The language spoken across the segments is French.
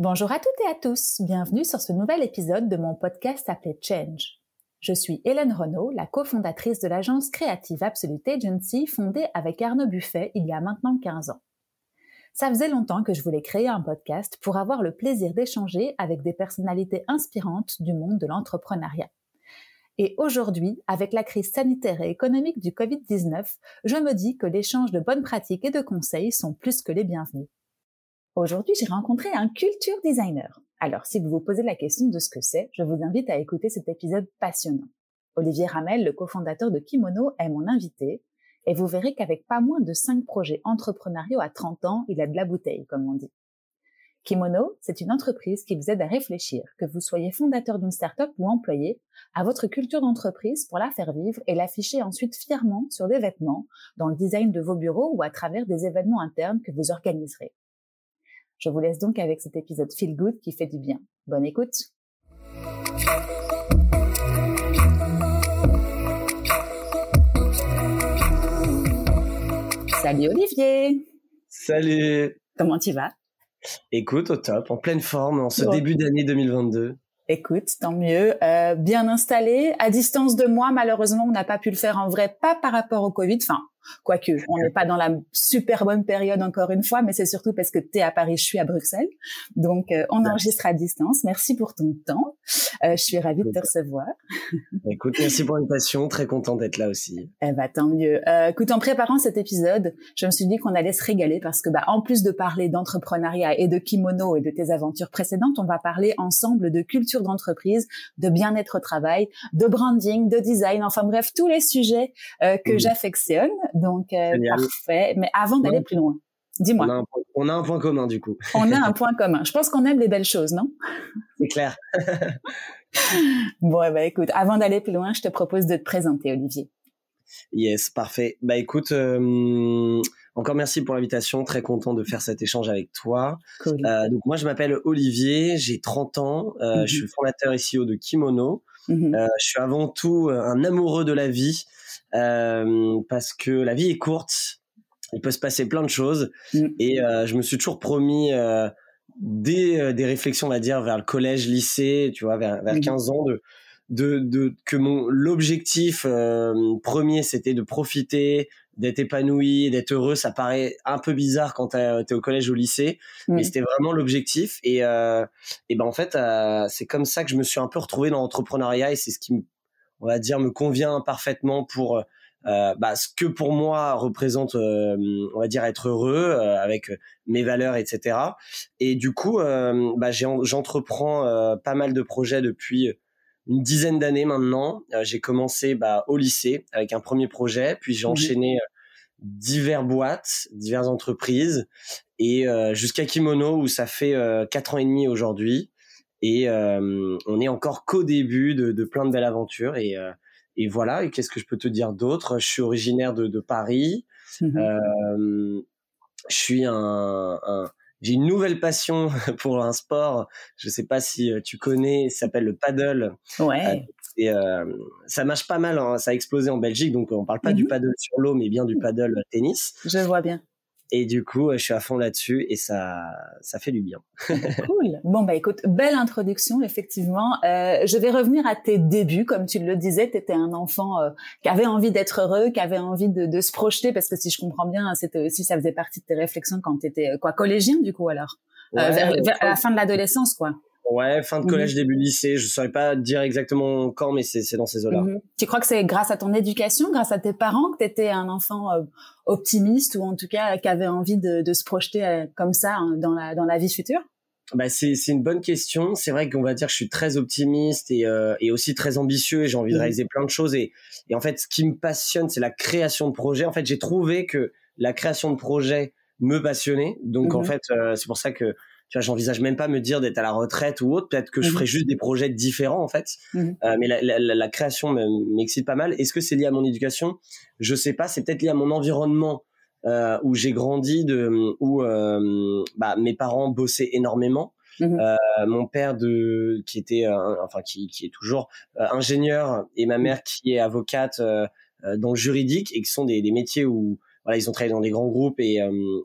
Bonjour à toutes et à tous, bienvenue sur ce nouvel épisode de mon podcast appelé Change. Je suis Hélène Renaud, la cofondatrice de l'agence créative Absolute Agency fondée avec Arnaud Buffet il y a maintenant 15 ans. Ça faisait longtemps que je voulais créer un podcast pour avoir le plaisir d'échanger avec des personnalités inspirantes du monde de l'entrepreneuriat. Et aujourd'hui, avec la crise sanitaire et économique du Covid-19, je me dis que l'échange de bonnes pratiques et de conseils sont plus que les bienvenus. Aujourd'hui, j'ai rencontré un culture designer. Alors, si vous vous posez la question de ce que c'est, je vous invite à écouter cet épisode passionnant. Olivier Ramel, le cofondateur de Kimono, est mon invité et vous verrez qu'avec pas moins de 5 projets entrepreneuriaux à 30 ans, il a de la bouteille, comme on dit. Kimono, c'est une entreprise qui vous aide à réfléchir, que vous soyez fondateur d'une start-up ou employé, à votre culture d'entreprise pour la faire vivre et l'afficher ensuite fièrement sur des vêtements, dans le design de vos bureaux ou à travers des événements internes que vous organiserez. Je vous laisse donc avec cet épisode Feel Good qui fait du bien. Bonne écoute! Salut Olivier. Salut. Comment tu vas? Écoute, au top, en pleine forme en ce début d'année 2022. Écoute, tant mieux. Euh, bien installé, à distance de moi. Malheureusement, on n'a pas pu le faire en vrai, pas par rapport au Covid. Enfin, Quoique, on n'est pas dans la super bonne période encore une fois, mais c'est surtout parce que tu es à Paris, je suis à Bruxelles. Donc, euh, on enregistre à distance. Merci pour ton temps. Euh, je suis ravie de te recevoir. Écoute, merci pour l'invitation. Très content d'être là aussi. Eh ben, tant mieux. Euh, écoute, en préparant cet épisode, je me suis dit qu'on allait se régaler parce que, bah, en plus de parler d'entrepreneuriat et de kimono et de tes aventures précédentes, on va parler ensemble de culture d'entreprise, de bien-être au travail, de branding, de design, enfin bref, tous les sujets euh, que j'affectionne. Donc, euh, parfait. Mais avant d'aller plus loin, dis-moi. On, a un point commun, du coup. on a un point commun. Je pense qu'on aime les belles choses, non? C'est clair. bon, bah, écoute, avant d'aller plus loin, je te propose de te présenter, Olivier. Yes, parfait. Bah écoute, euh, encore merci pour l'invitation. Très content de faire cet échange avec toi. Cool. Euh, donc moi, je m'appelle Olivier, j'ai 30 ans, je suis mhm. fondateur et CEO de Kimono. Mhm. je suis avant tout un amoureux de la vie. Euh, parce que la vie est courte, il peut se passer plein de choses, mm. et euh, je me suis toujours promis euh, des, des réflexions, on va dire, vers le collège, lycée, tu vois, vers, vers 15 mm. ans, de, de, de que mon l'objectif premier c'était de profiter d'être épanoui d'être heureux ça paraît un peu bizarre quand tu es au collège ou au lycée mm. mais c'était vraiment l'objectif et euh, et ben en fait c'est comme ça que je me suis un peu retrouvé dans l'entrepreneuriat et c'est ce qui me on va dire, me convient parfaitement pour euh, bah, ce que pour moi représente, euh, on va dire, être heureux euh, avec mes valeurs, etc. Et du coup, bah, j'entreprends pas mal de projets depuis une dizaine d'années maintenant. j'ai commencé bah, au lycée avec un premier projet, puis j'ai mmh enchaîné divers boîtes, diverses entreprises, et jusqu'à Kimono où ça fait quatre ans et demi aujourd'hui. Et euh, on est encore qu'au début de, de, plein de belles aventures. Et, euh, et voilà. Et qu'est-ce que je peux te dire d'autre? Je suis originaire de, de Paris. Mmh euh, je suis un, un j'ai une nouvelle passion pour un sport. Je sais pas si tu connais, ça s'appelle le paddle. Ouais. et euh, ça marche pas mal. Hein. Ça a explosé en Belgique, donc on parle pas du mmh paddle sur l'eau, mais bien du paddle tennis. Je vois bien. Et du coup, je suis à fond là-dessus et ça, ça fait du bien. cool. Bon, bah écoute, belle introduction, effectivement. Euh, je vais revenir à tes débuts. Comme tu le disais, tu étais un enfant euh, qui avait envie d'être heureux, qui avait envie de, de, se projeter, parce que si je comprends bien, c'était aussi, ça faisait partie de tes réflexions quand tu étais, euh, quoi, collégien, du coup, alors? Euh, vers, vers, à la fin de l'adolescence, quoi. Ouais, fin de mmh collège, début lycée. Je saurais pas dire exactement quand, mais c'est dans ces eaux-là. Mmh tu crois que c'est grâce à ton éducation, grâce à tes parents, que tu étais un enfant euh, optimiste ou en tout cas qui avait envie de, de se projeter euh, comme ça hein, dans la dans la vie future? Bah c'est une bonne question. C'est vrai qu'on va dire que je suis très optimiste et euh, et aussi très ambitieux et j'ai envie de mmh réaliser plein de choses et et en fait ce qui me passionne c'est la création de projets. En fait j'ai trouvé que la création de projets me passionnait. Donc en fait c'est pour ça que tu vois, j'envisage même pas me dire d'être à la retraite ou autre. Peut-être que je mmh ferai juste des projets différents en fait. Mmh euh, mais la, la, la création m'excite pas mal. Est-ce que c'est lié à mon éducation? Je sais pas. C'est peut-être lié à mon environnement euh, où j'ai grandi, de où euh, bah, mes parents bossaient énormément. Mmh mon père de qui était enfin qui, qui est toujours ingénieur et ma mère qui est avocate dans le juridique et qui sont des, des métiers où voilà ils ont travaillé dans des grands groupes et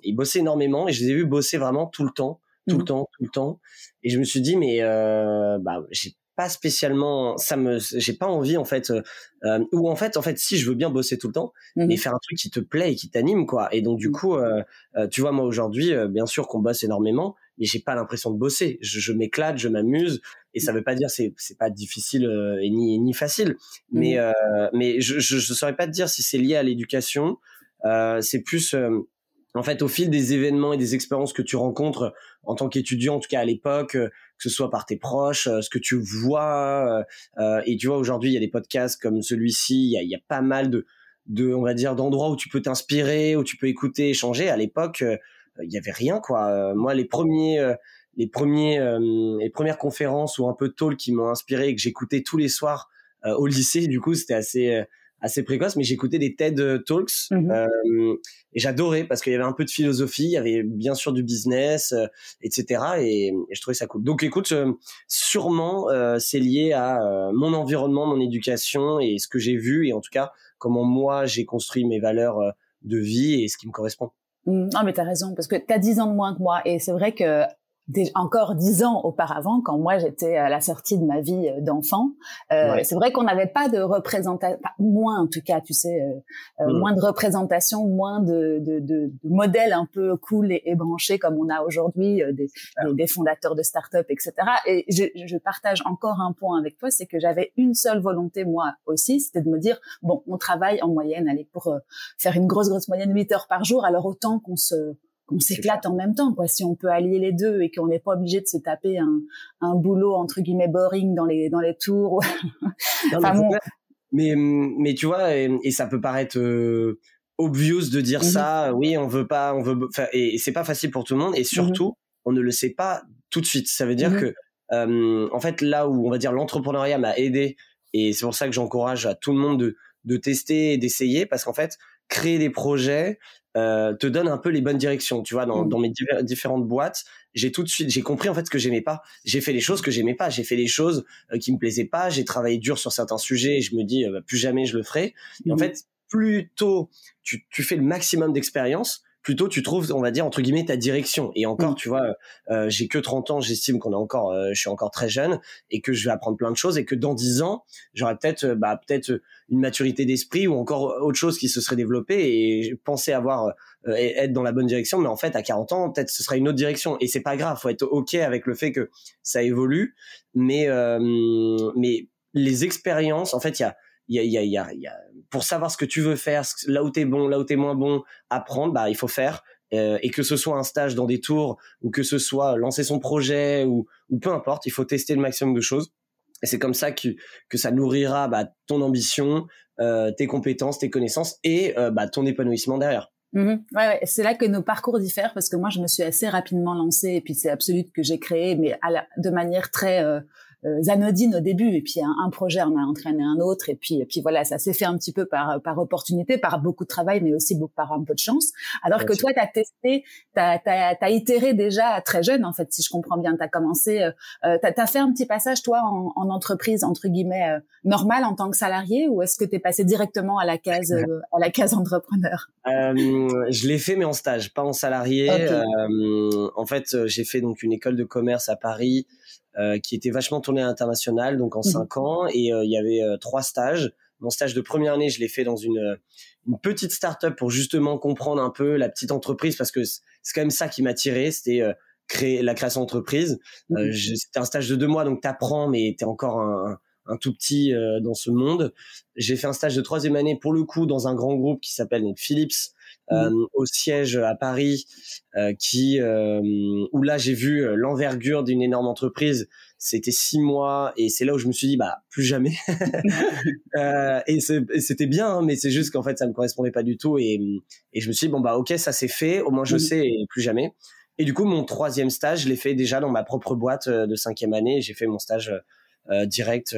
ils bossaient énormément et je les ai vus bosser vraiment tout le temps tout le temps tout le temps. Et je me suis dit mais bah j'ai pas spécialement ça me j'ai pas envie en fait euh, ou en fait en fait si je veux bien bosser tout le temps mmh mais faire un truc qui te plaît et qui t'anime quoi. Et donc du mmh. coup euh, euh, tu vois moi aujourd'hui euh, bien sûr qu'on bosse énormément mais j'ai pas l'impression de bosser. Je, je m'éclate je m'amuse et ça veut pas dire c'est c'est pas difficile et ni ni facile. Mmh mais mais je, je je saurais pas te dire si c'est lié à l'éducation c'est plus en fait, au fil des événements et des expériences que tu rencontres en tant qu'étudiant, en tout cas à l'époque, que ce soit par tes proches, euh, ce que tu vois. Euh, euh, et tu vois, aujourd'hui, il y a des podcasts comme celui-ci. Il y a, y a, pas mal de, de, on va dire, d'endroits où tu peux t'inspirer, où tu peux écouter, échanger. À l'époque, il y avait rien, quoi. moi, les premiers, les premiers, les premières conférences ou un peu talk qui m'ont inspiré et que j'écoutais tous les soirs au lycée, du coup, c'était assez assez précoce, mais j'écoutais des TED Talks mmh euh, et j'adorais parce qu'il y avait un peu de philosophie, il y avait bien sûr du business, euh, etc. Et, je trouvais ça cool. Donc écoute, euh, sûrement euh, c'est lié à mon environnement, mon éducation et ce que j'ai vu et en tout cas comment moi j'ai construit mes valeurs de vie et ce qui me correspond. Mmh. Non mais t'as raison parce que t'as 10 ans de moins que moi et c'est vrai que encore dix ans auparavant, quand moi j'étais à la sortie de ma vie euh, d'enfant, euh, c'est vrai qu'on n'avait pas de représentation, moins en tout cas, tu sais, euh, mm. moins de représentation, moins de, de, de, de, modèles un peu cool et, et branchés comme on a aujourd'hui, des, des, fondateurs de start-up, etc. Et je, je, partage encore un point avec toi, c'est que j'avais une seule volonté moi aussi, c'était de me dire bon, on travaille en moyenne, allez pour faire une grosse grosse moyenne 8 heures par jour, alors autant qu'on se on s'éclate en même temps quoi. Si on peut allier les deux et qu'on n'est pas obligé de se taper un, un boulot entre guillemets boring dans les dans les tours enfin, mais, mais, tu vois et, ça peut paraître euh, obvious de dire ça oui on veut pas on veut et, c'est pas facile pour tout le monde et mhm. surtout on ne le sait pas tout de suite. Ça veut dire mhm. que euh, en fait là où on va dire l'entrepreneuriat m'a aidé et c'est pour ça que j'encourage à tout le monde de de tester et d'essayer parce qu'en fait créer des projets euh, te donne un peu les bonnes directions. Tu vois, dans, mmh. dans mes différentes boîtes, j'ai tout de suite, j'ai compris en fait ce que j'aimais pas. J'ai fait les choses que j'aimais pas. J'ai fait les choses euh, qui me plaisaient pas. J'ai travaillé dur sur certains sujets et je me dis euh, bah, plus jamais je le ferai. Et en mmh. fait, plus tôt tu, tu fais le maximum d'expérience, plutôt tu trouves on va dire entre guillemets ta direction. Et encore mm. tu vois euh, j'ai que 30 ans j'estime qu'on est encore euh, je suis encore très jeune et que je vais apprendre plein de choses et que dans 10 ans j'aurai peut-être euh, bah peut-être une maturité d'esprit ou encore autre chose qui se serait développée et penser avoir être dans la bonne direction. Mais en fait à 40 ans peut-être ce sera une autre direction. Et c'est pas grave faut être ok avec le fait que ça évolue. Mais mais les expériences en fait il y a il y a, y, a, y a, pour savoir ce que tu veux faire, là où t'es bon, là où t'es moins bon, apprendre, bah il faut faire. Euh, et que ce soit un stage dans des tours ou que ce soit lancer son projet ou, ou peu importe, il faut tester le maximum de choses. Et c'est comme ça que, que ça nourrira bah, ton ambition, euh, tes compétences, tes connaissances et euh, bah, ton épanouissement derrière. Mmh ouais, ouais. c'est là que nos parcours diffèrent parce que moi je me suis assez rapidement lancée et puis c'est Absolute que j'ai créé mais à la, de manière très euh, euh, anodine au début et puis un, un, projet en a entraîné un autre et puis et puis voilà ça s'est fait un petit peu par par opportunité par beaucoup de travail mais aussi beaucoup, par un peu de chance. Alors que toi tu as testé tu as, as, itéré déjà très jeune en fait si je comprends bien. Tu as commencé euh, euh tu as, fait un petit passage toi en, en entreprise entre guillemets euh, normale en tant que salarié ou est-ce que tu es passé directement à la case euh, à la case entrepreneur? Je l'ai fait mais en stage pas en salarié. En fait j'ai fait donc une école de commerce à Paris euh, qui était vachement tourné à l'international, donc en mhm. cinq ans, et euh, il y avait euh, trois stages. Mon stage de première année, je l'ai fait dans une, une petite start-up pour justement comprendre un peu la petite entreprise, parce que c'est quand même ça qui m'a tiré, c'était créer la création d'entreprise. Mhm. c'était un stage de deux mois, donc t'apprends, mais t'es encore un, un tout petit dans ce monde. J'ai fait un stage de troisième année pour le coup dans un grand groupe qui s'appelle Philips, Mmh. Euh, au siège à Paris, euh, qui euh, où là j'ai vu l'envergure d'une énorme entreprise. C'était six mois et c'est là où je me suis dit bah plus jamais. et c'était bien, hein, mais c'est juste qu'en fait ça me correspondait pas du tout et, et je me suis dit bon bah ok ça c'est fait, au moins je mmh. sais et plus jamais. Et du coup, mon troisième stage, je l'ai fait déjà dans ma propre boîte de cinquième année. J'ai fait mon stage direct,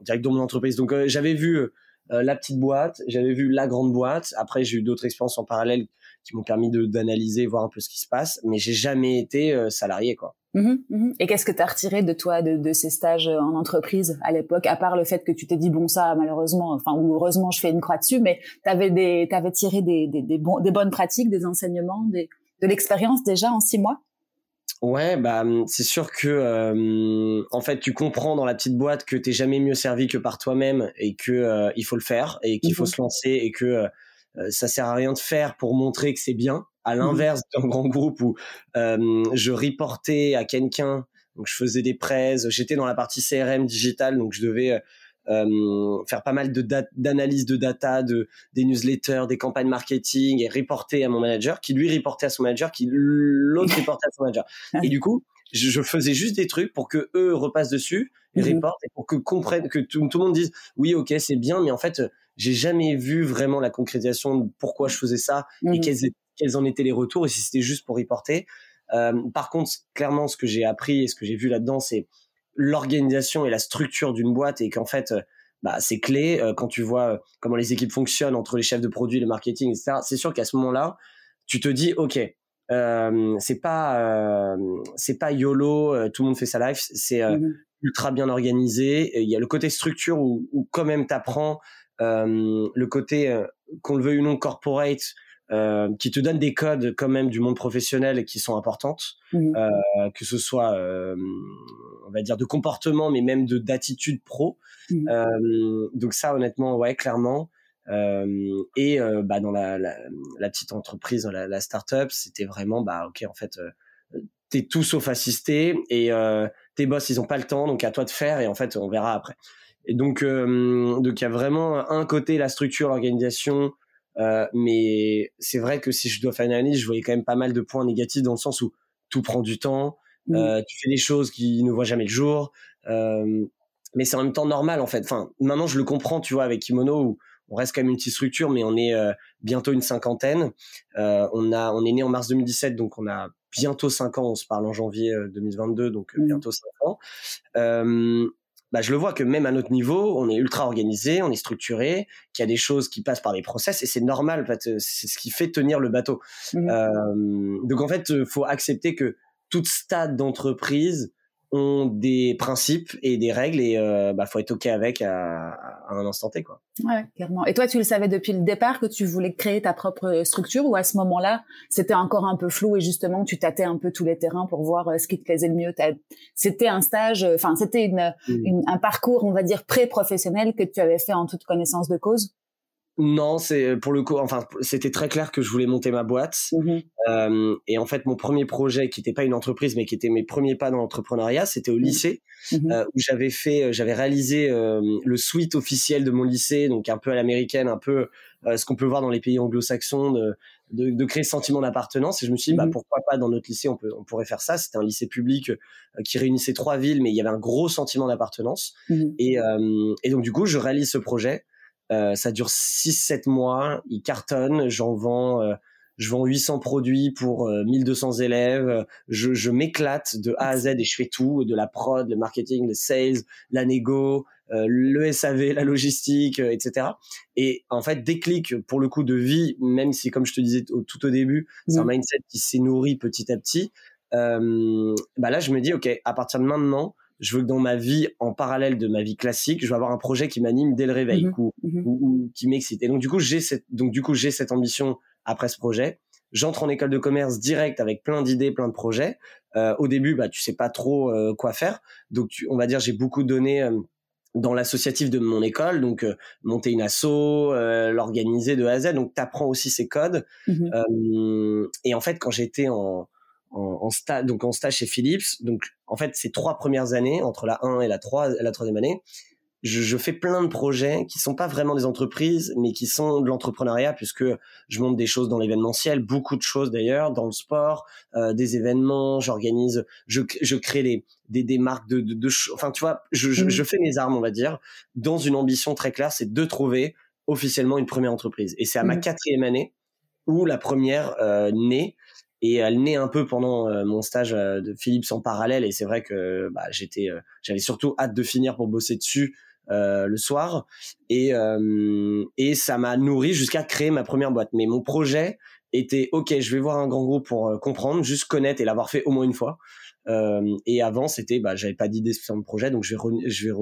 direct dans mon entreprise. Donc, j'avais vu la petite boîte, j'avais vu la grande boîte. Après, j'ai eu d'autres expériences en parallèle qui m'ont permis de d'analyser, voir un peu ce qui se passe. Mais j'ai jamais été euh, salarié, quoi. Mmh mmh Et qu'est-ce que tu as retiré de toi de, ces stages en entreprise à l'époque, à part le fait que tu t'es dit bon ça malheureusement, enfin ou heureusement je fais une croix dessus, mais t'avais t'avais tiré des des, des, des bonnes pratiques, des enseignements, des, de l'expérience déjà en six mois? Ouais, bah c'est sûr que euh, en fait tu comprends dans la petite boîte que t'es jamais mieux servi que par toi-même et que euh, il faut le faire et qu'il faut mmh se lancer et que euh, ça sert à rien de faire pour montrer que c'est bien. À mmh l'inverse d'un grand groupe où je reportais à quelqu'un, donc je faisais des prêts, j'étais dans la partie CRM digital, donc je devais faire pas mal de d'analyse de data, de des newsletters, des campagnes marketing et reporter à mon manager, qui lui reportait à son manager, qui l'autre reportait à son manager. Et du coup, je, faisais juste des trucs pour que eux repassent dessus et mmh reportent et pour que comprennent que tout, tout le monde dise oui ok c'est bien mais en fait j'ai jamais vu vraiment la concrétisation de pourquoi je faisais ça et mmh quels quels en étaient les retours et si c'était juste pour reporter. Euh, par contre, clairement, ce que j'ai appris et ce que j'ai vu là-dedans, c'est l'organisation et la structure d'une boîte et qu'en fait, bah, c'est clé euh, quand tu vois euh, comment les équipes fonctionnent entre les chefs de produits, le marketing, etc. C'est sûr qu'à ce moment-là, tu te dis, ok, euh, c'est pas euh, c'est pas YOLO, tout le monde fait sa life, c'est mmh ultra bien organisé. Il y a le côté structure où, où quand même t'apprends le côté qu'on le veuille ou non corporate euh, qui te donne des codes quand même du monde professionnel qui sont importantes, mmh. euh, que ce soit, euh, va dire, de comportement, mais même de d'attitude pro. Mmh. Euh, donc ça, honnêtement, ouais, clairement. Euh, et bah, dans la, la, la, petite entreprise, la, la start-up, c'était vraiment, bah, ok, en fait, t'es tout sauf assisté et tes boss, ils ont pas le temps, donc à toi de faire et en fait, on verra après. Et donc, donc il y a vraiment un côté la structure, l'organisation, euh, mais c'est vrai que si je dois faire une analyse, je voyais quand même pas mal de points négatifs dans le sens où tout prend du temps, mmh. euh, tu fais des choses qui ne voient jamais le jour, euh, mais c'est en même temps normal en fait. Enfin, maintenant je le comprends, tu vois, avec Kimono où on reste quand même une petite structure, mais on est euh, bientôt une cinquantaine. Euh, on a, on est né en mars 2017, donc on a bientôt cinq ans. On se parle en janvier 2022, donc mmh. bientôt cinq ans. Euh, bah, je le vois que même à notre niveau, on est ultra organisé, on est structuré, qu'il y a des choses qui passent par des process et c'est normal, en fait, c'est ce qui fait tenir le bateau. Mmh. Euh, donc en fait, faut accepter que toute stade d'entreprise ont des principes et des règles et euh, bah faut être ok avec à, à, un instant T quoi. Ouais, clairement. Et toi, tu le savais depuis le départ que tu voulais créer ta propre structure ou à ce moment-là, c'était encore un peu flou et justement tu tâtais un peu tous les terrains pour voir euh, ce qui te plaisait le mieux? C'était un stage, euh, enfin c'était une, mmh. une, un parcours, on va dire pré-professionnel que tu avais fait en toute connaissance de cause? Non, c'est pour le coup, enfin, c'était très clair que je voulais monter ma boîte. Mmh euh, et en fait, mon premier projet, qui n'était pas une entreprise, mais qui était mes premiers pas dans l'entrepreneuriat, c'était au mmh lycée, mmh euh, où j'avais fait, euh, j'avais réalisé euh, le suite officiel de mon lycée, donc un peu à l'américaine, un peu euh, ce qu'on peut voir dans les pays anglo-saxons, de, de, de, créer ce sentiment d'appartenance. Et je me suis dit, bah, pourquoi pas dans notre lycée, on, peut, on pourrait faire ça. C'était un lycée public qui réunissait trois villes, mais il y avait un gros sentiment d'appartenance. Et, et donc, du coup, je réalise ce projet. Euh, ça dure 6-7 mois, il cartonne, j'en vends, euh, je vends 800 produits pour 1200 euh, élèves, je, je m'éclate de A à Z et je fais tout, de la prod, le marketing, le sales, la négo, le SAV, la logistique, etc. Et en fait, déclic pour le coup de vie, même si comme je te disais tout au début, c'est un mmh. mindset qui s'est nourri petit à petit. bah là, je me dis, ok, à partir de maintenant, je veux que dans ma vie, en parallèle de ma vie classique, je veux avoir un projet qui m'anime dès le réveil mmh mmh ou, ou, qui m'excite. Et donc du coup, j'ai cette, donc du coup, j'ai cette ambition après ce projet. J'entre en école de commerce direct avec plein d'idées, plein de projets. Euh, au début, bah, tu sais pas trop euh, quoi faire. Donc, on va dire, j'ai beaucoup donné euh, dans l'associatif de mon école, donc euh, monter une asso, l'organiser de A à Z. Donc, tu apprends aussi ces codes. Mmh et en fait, quand j'étais en, en, stage, donc en stage chez Philips. Donc, en fait, ces trois premières années, entre la 1 et la 3, la troisième année, je, je, fais plein de projets qui sont pas vraiment des entreprises, mais qui sont de l'entrepreneuriat, puisque je monte des choses dans l'événementiel, beaucoup de choses d'ailleurs, dans le sport, euh, des événements, j'organise, je, je crée des, des, des marques de, de, de, enfin tu vois, je, je, je, fais mes armes, on va dire, dans une ambition très claire, c'est de trouver officiellement une première entreprise. Et c'est à ma mmh. quatrième année où la première euh, naît et elle naît un peu pendant euh, mon stage euh, de Philips en parallèle. Et c'est vrai que bah, j'étais euh, j'avais surtout hâte de finir pour bosser dessus le soir. Et et ça m'a nourri jusqu'à créer ma première boîte. Mais mon projet était ok, je vais voir un grand groupe pour comprendre, juste connaître et l'avoir fait au moins une fois. et avant, c'était, bah, j'avais pas d'idée sur le projet, donc je vais, je vais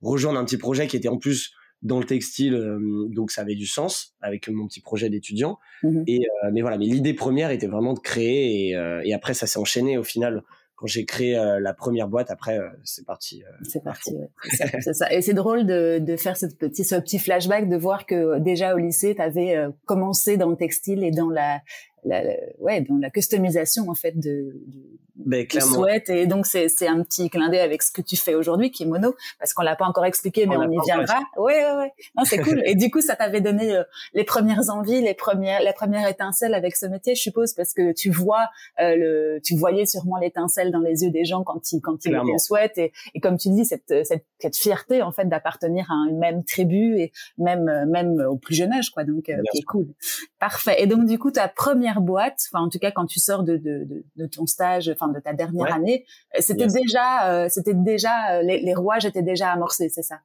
rejoindre un petit projet qui était en plus dans le textile, donc ça avait du sens avec mon petit projet d'étudiant. Mmh et mais voilà, mais l'idée première était vraiment de créer et, et après ça s'est enchaîné au final quand j'ai créé euh, la première boîte, après, euh, c'est parti. Euh, c'est parti, c'est ça, Et c'est drôle de, de faire ce petit, ce petit flashback, de voir que déjà au lycée, tu avais commencé dans le textile et dans la, la, ouais, dans la customisation en fait de, de, ben, souhaites et donc c'est c'est un petit clin d'œil avec ce que tu fais aujourd'hui qui est mono parce qu'on l'a pas encore expliqué mais on, y viendra. Ouais ouais ouais. Non, c'est cool et du coup ça t'avait donné euh, les premières envies, les premières la première étincelle avec ce métier je suppose parce que tu vois euh, le tu voyais sûrement l'étincelle dans les yeux des gens quand ils quand ils le souhaitent et, et comme tu dis cette cette, cette fierté en fait d'appartenir à une même tribu et même même au plus jeune âge quoi donc euh, qui est cool. Parfait. Et donc du coup ta première boîte, enfin en tout cas quand tu sors de, de, ton stage, enfin de ta dernière année, euh, c'était déjà, euh, c'était déjà euh, les, les, rouages étaient déjà amorcés, c'est ça?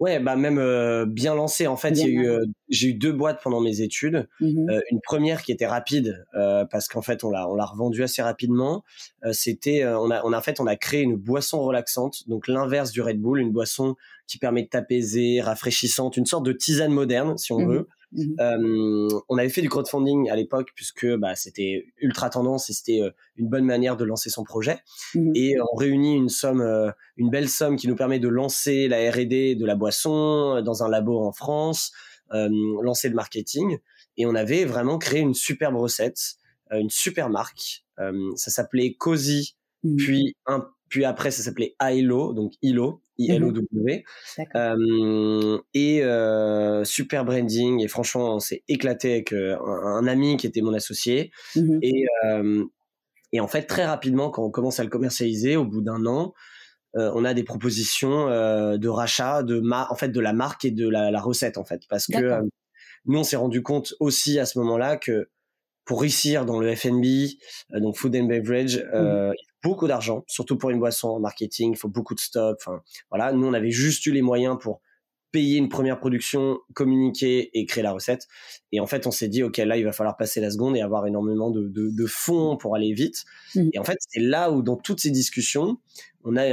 Ouais, bah même bien lancé. En fait, j'ai eu deux boîtes pendant mes études. Mmh une première qui était rapide parce qu'en fait on l'a on l'a revendue assez rapidement. C'était on a on a en fait on a créé une boisson relaxante, donc l'inverse du Red Bull, une boisson qui permet de t'apaiser, rafraîchissante, une sorte de tisane moderne si on mmh veut. Mmh euh, on avait fait du crowdfunding à l'époque puisque bah, c'était ultra tendance et c'était euh, une bonne manière de lancer son projet. Mmh et on réunit une somme, euh, une belle somme qui nous permet de lancer la R&D de la boisson dans un labo en France, lancer le marketing. Et on avait vraiment créé une superbe recette, une super marque. ça s'appelait Cozy, mmh puis un puis après, ça s'appelait ILO, donc ILO, I-L-O-W. Euh, et euh, super branding. Et franchement, on s'est éclaté avec euh, un, ami qui était mon associé. Mmh et, et en fait, très rapidement, quand on commence à le commercialiser, au bout d'un an, on a des propositions de rachat de ma en fait de la marque et de la, la recette en fait parce que nous on s'est rendu compte aussi à ce moment-là que pour réussir dans le F&B, donc food and beverage, mmh beaucoup d'argent, surtout pour une boisson en marketing, il faut beaucoup de stock. Enfin, voilà, nous on avait juste eu les moyens pour payer une première production, communiquer et créer la recette. Et en fait, on s'est dit, OK, là, il va falloir passer la seconde et avoir énormément de, de, fonds pour aller vite. Mmh. Et en fait, c'est là où, dans toutes ces discussions, on a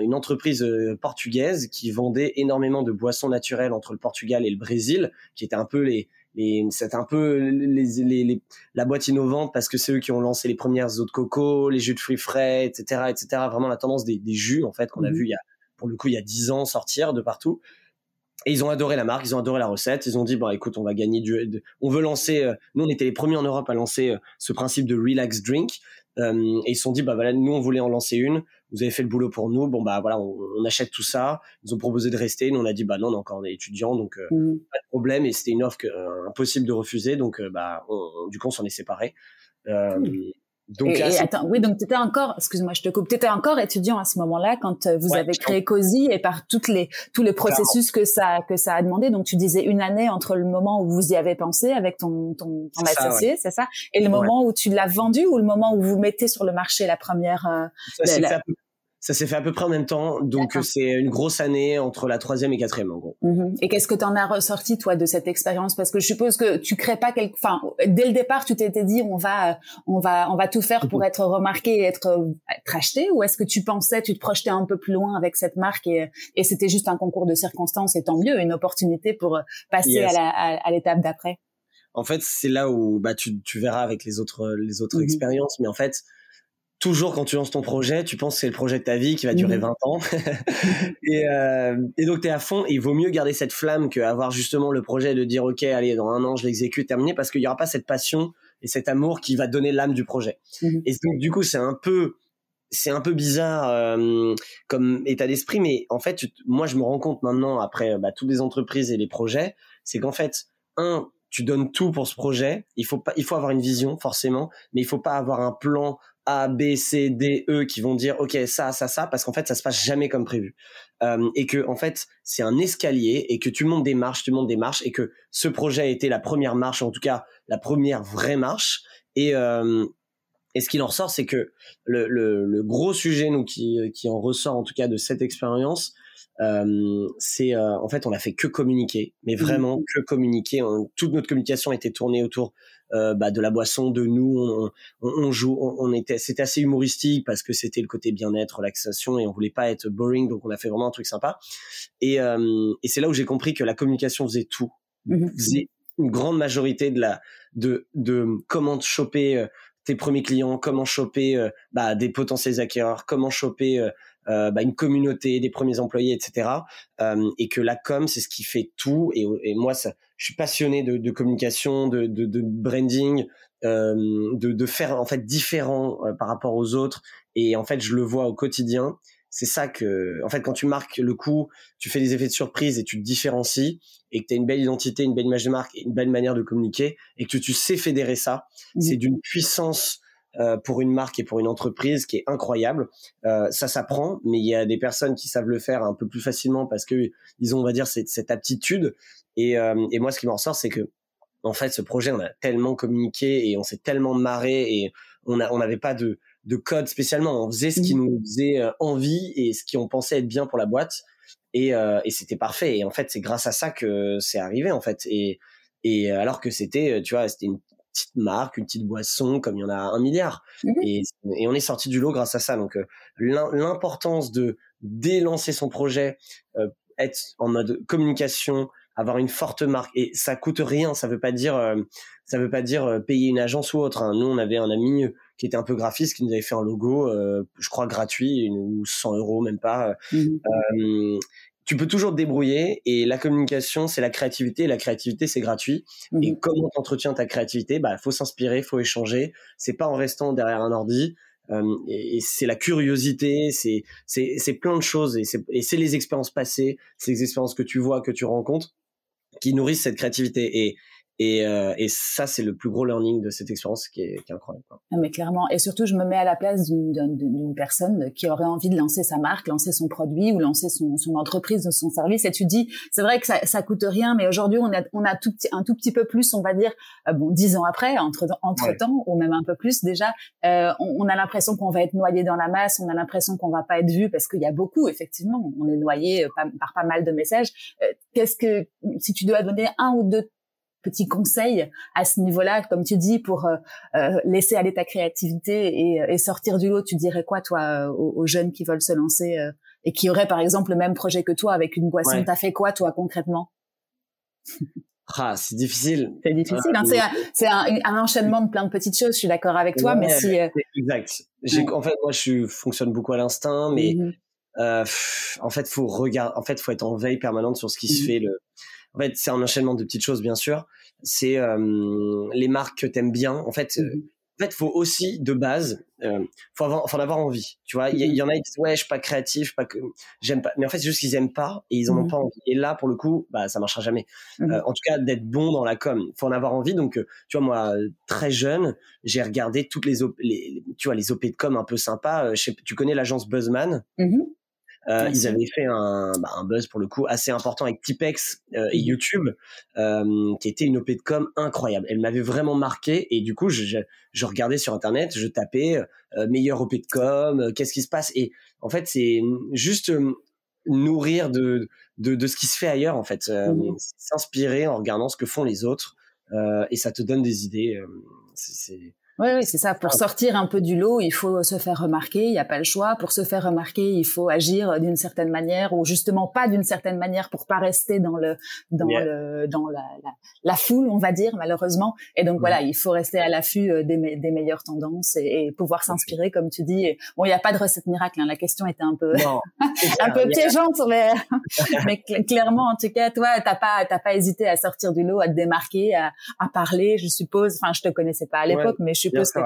une entreprise euh, portugaise qui vendait énormément de boissons naturelles entre le Portugal et le Brésil, qui était un peu les, et c'est un peu les, la boîte innovante parce que c'est eux qui ont lancé les premières eaux de coco, les jus de fruits frais, etc., etc. Vraiment la tendance des, jus en fait qu'on a mmh vu il y a pour le coup il y a dix ans sortir de partout. Et ils ont adoré la marque, ils ont adoré la recette. Ils ont dit bon écoute on va gagner du, on veut lancer. Euh, nous on était les premiers en Europe à lancer euh, ce principe de relax drink. Euh, et ils se sont dit bah voilà nous on voulait en lancer une vous avez fait le boulot pour nous, bon bah voilà, on, achète tout ça. Ils ont proposé de rester, nous on a dit bah non, on est encore des étudiants, donc euh, mmh. pas de problème. Et c'était une offre euh, impossible de refuser, donc bah du coup on s'en est séparés. Donc, et, attends, oui, donc tu étais encore, excuse-moi, je te coupe, tu étais encore étudiant à ce moment-là quand vous avez créé COSI et par toutes les tous les processus que ça que ça a demandé. Donc tu disais une année entre le moment où vous y avez pensé avec ton ton, ton associé, c'est ça, et le moment où tu l'as vendu ou le moment où vous mettez sur le marché la première. ça, la, ça s'est fait à peu près en même temps, donc c'est une grosse année entre la troisième et quatrième en gros. Mhm. Et qu'est-ce que tu en as ressorti toi de cette expérience? Parce que je suppose que tu crées pas quelque, enfin dès le départ tu t'étais dit on va on va on va tout faire pour mhm. être remarqué et être, être acheté, ou est-ce que tu pensais, tu te projetais un peu plus loin avec cette marque et, et c'était juste un concours de circonstances et tant mieux, une opportunité pour passer à l'étape d'après? En fait c'est là où bah tu, tu verras avec les autres les autres mhm. expériences, mais en fait toujours quand tu lances ton projet, tu penses que c'est le projet de ta vie qui va durer 20 mmh. ans. et, euh, et, donc tu es à fond. Et il vaut mieux garder cette flamme qu'avoir justement le projet de dire ok, allez, dans un an, je l'exécute, terminé, parce qu'il n'y aura pas cette passion et cet amour qui va donner l'âme du projet. Mmh. Et donc du coup, c'est un peu c'est un peu bizarre euh, comme état d'esprit, mais en fait, moi, je me rends compte maintenant, après bah, toutes les entreprises et les projets, c'est qu'en fait, un, tu donnes tout pour ce projet. Il faut pas, il faut avoir une vision forcément, mais il faut pas avoir un plan a, B, C, D, E qui vont dire ok ça, ça, ça, parce qu'en fait ça se passe jamais comme prévu. Euh, et que en fait c'est un escalier et que tu montes des marches, tu montes des marches et que ce projet a été la première marche, en tout cas la première vraie marche. Et euh, et ce qu'il en ressort, c'est que le, le, le, gros sujet nous qui, qui en ressort en tout cas de cette expérience, c'est en fait on a fait que communiquer, mais mmh vraiment que communiquer. toute notre communication était tournée autour bah, de la boisson, de nous. On, joue, on, était, c'était assez humoristique parce que c'était le côté bien-être, relaxation, et on voulait pas être boring, donc on a fait vraiment un truc sympa. Et, et c'est là où j'ai compris que la communication faisait tout, mmh faisait une grande majorité de la de de comment choper tes premiers clients, comment choper bah, des potentiels acquéreurs, comment choper euh, bah, une communauté, des premiers employés, etc. Euh, et que la com, c'est ce qui fait tout. Et, et moi, ça, je suis passionné de, de communication, de, de, de branding, euh, de, de, faire en fait différent euh, par rapport aux autres. Et en fait, je le vois au quotidien. C'est ça que, en fait, quand tu marques le coup, tu fais des effets de surprise et tu te différencies et que tu as une belle identité, une belle image de marque et une belle manière de communiquer et que tu sais fédérer ça, mmh. c'est d'une puissance euh, pour une marque et pour une entreprise qui est incroyable. Euh, ça s'apprend, mais il y a des personnes qui savent le faire un peu plus facilement parce que ils ont, on va dire, cette, cette aptitude. Et, euh, et moi, ce qui m'en ressort, c'est que en fait, ce projet, on a tellement communiqué et on s'est tellement marré et on a, on n'avait pas de, de code spécialement. On faisait ce qui mmh. nous faisait envie et ce qui on pensait être bien pour la boîte. Et, et c'était parfait. Et en fait, c'est grâce à ça que c'est arrivé en fait. Et, et alors que c'était, tu vois, c'était une petite marque, une petite boisson, comme il y en a un milliard. Mmh et, on est sorti du lot grâce à ça. Donc euh, l'importance de délancer son projet, euh, être en mode communication, avoir une forte marque et ça coûte rien. Ça veut pas dire euh, ça veut pas dire payer une agence ou autre. Hein. Nous on avait un ami qui était un peu graphiste qui nous avait fait un logo, je crois gratuit ou 100 euros même pas. Mmh tu peux toujours te débrouiller et la communication c'est la créativité la créativité c'est gratuit. Et mmh comment t'entretiens ta créativité? Bah faut s'inspirer faut échanger. C'est pas en restant derrière un ordi. Euh, et, c'est la curiosité c'est c'est c'est plein de choses et c'est et c'est les expériences passées c'est les expériences que tu vois que tu rencontres qui nourrissent cette créativité. Et et, euh, et ça, c'est le plus gros learning de cette expérience qui est, qui est incroyable. Quoi. Ah, mais clairement, et surtout, je me mets à la place d'une personne qui aurait envie de lancer sa marque, lancer son produit ou lancer son, son entreprise ou son service. Et tu dis, c'est vrai que ça, ça coûte rien, mais aujourd'hui, on a, on a tout petit, un tout petit peu plus, on va dire, euh, bon, dix ans après, entre, entre temps, ou même un peu plus déjà, euh, on, on, a l'impression qu'on va être noyé dans la masse, on a l'impression qu'on va pas être vu parce qu'il y a beaucoup, effectivement, on est noyé euh, par, par pas mal de messages. Qu'est-ce que, si tu dois donner un ou deux petits conseils à ce niveau-là, comme tu dis, pour euh, euh, laisser aller ta créativité et, et, sortir du lot Tu dirais quoi, toi, aux, jeunes qui veulent se lancer euh, et qui auraient, par exemple, le même projet que toi avec une boisson T'as fait quoi, toi, concrètement? Ah, c'est difficile. C'est difficile. Hein. C'est un, un, enchaînement de plein de petites choses. Je suis d'accord avec toi, mais si. Exact. En fait, moi, je fonctionne beaucoup à l'instinct, mais mmh en fait, faut regarder. En fait, faut être en veille permanente sur ce qui se mmh fait. Le, en fait, c'est un enchaînement de petites choses, bien sûr. C'est euh, les marques que t'aimes bien. En fait, euh, mmh en fait, faut aussi de base, euh, faut avoir, faut en avoir envie. Tu vois, il y, en a qui disent ouais, je suis pas créatif, pas que j'aime pas. Mais en fait, c'est juste qu'ils aiment pas et ils en ont mmh pas envie. Et là, pour le coup, bah ça marchera jamais. Euh, en tout cas, d'être bon dans la com, faut en avoir envie. Donc, tu vois, moi, très jeune, j'ai regardé toutes les, les, tu vois, les op de com un peu sympas. tu connais l'agence Buzzman? Euh, ils avaient fait un, bah, un, buzz pour le coup assez important avec Tipex euh, et mmh. YouTube, euh, qui était une OP de com incroyable. Elle m'avait vraiment marqué et du coup, je, je, je regardais sur internet, je tapais euh, meilleur OP de com, euh, qu'est-ce qui se passe? Et en fait, c'est juste nourrir de, de, de ce qui se fait ailleurs en fait, mmh. s'inspirer en regardant ce que font les autres et ça te donne des idées. c'est oui, oui, c'est ça. Pour sortir un peu du lot, il faut se faire remarquer. Il n'y a pas le choix. Pour se faire remarquer, il faut agir d'une certaine manière ou justement pas d'une certaine manière pour pas rester dans le dans le dans la, la, la, foule, on va dire malheureusement. Et donc voilà, il faut rester à l'affût euh, des, des meilleures tendances et, et pouvoir s'inspirer, comme tu dis. bon, il n'y a pas de recette miracle. Hein. La question était un peu un peu piégeante, mais mais clairement, en tout cas, toi, t'as pas t'as pas hésité à sortir du lot, à te démarquer, à, à parler. Je suppose. Enfin, je te connaissais pas à l'époque, mais je suppose que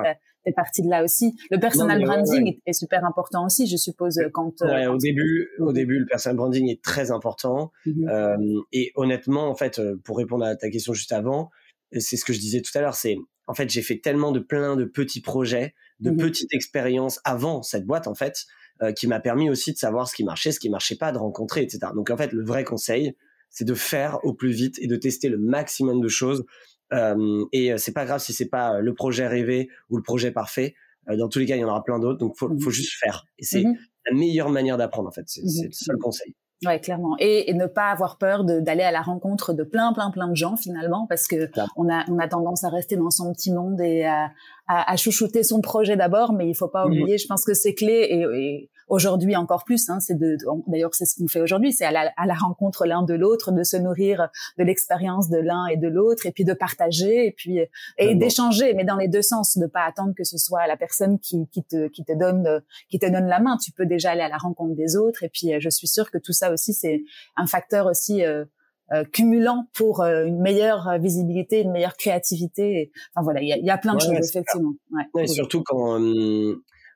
t'es parti de là aussi. Le personal branding est, super important aussi, je suppose, quand. Euh, au début, au début, le personal branding est très important. Mhm. euh, et honnêtement, en fait, euh, pour répondre à ta question juste avant, c'est ce que je disais tout à l'heure, c'est en fait, j'ai fait tellement de plein de petits projets, de mhm. petites expériences avant cette boîte, en fait, euh, qui m'a permis aussi de savoir ce qui marchait, ce qui marchait pas, de rencontrer, etc. Donc en fait, le vrai conseil, c'est de faire au plus vite et de tester le maximum de choses euh, et euh, c'est pas grave si c'est pas euh, le projet rêvé ou le projet parfait. dans tous les cas, il y en aura plein d'autres. Donc, faut, mmh faut juste faire. Et c'est mmh la meilleure manière d'apprendre, en fait. C'est mmh le seul conseil. Ouais, clairement. Et, ne pas avoir peur d'aller à la rencontre de plein, plein, plein de gens finalement, parce que on a, on a tendance à rester dans son petit monde et à, à, chouchouter son projet d'abord, mais il faut pas mmh. oublier. Je pense que c'est clé et, aujourd'hui encore plus. Hein, c'est d'ailleurs c'est ce qu'on fait aujourd'hui, c'est à la, à la rencontre l'un de l'autre, de se nourrir de l'expérience de l'un et de l'autre, et puis de partager, et puis et d'échanger, mais dans les deux sens, de pas attendre que ce soit la personne qui, qui te qui te donne qui te donne la main. Tu peux déjà aller à la rencontre des autres, et puis je suis sûre que tout ça aussi, c'est un facteur aussi euh, euh, cumulant pour euh, une meilleure visibilité, une meilleure créativité. Enfin voilà, il y a, plein de choses effectivement. Ouais, surtout quand,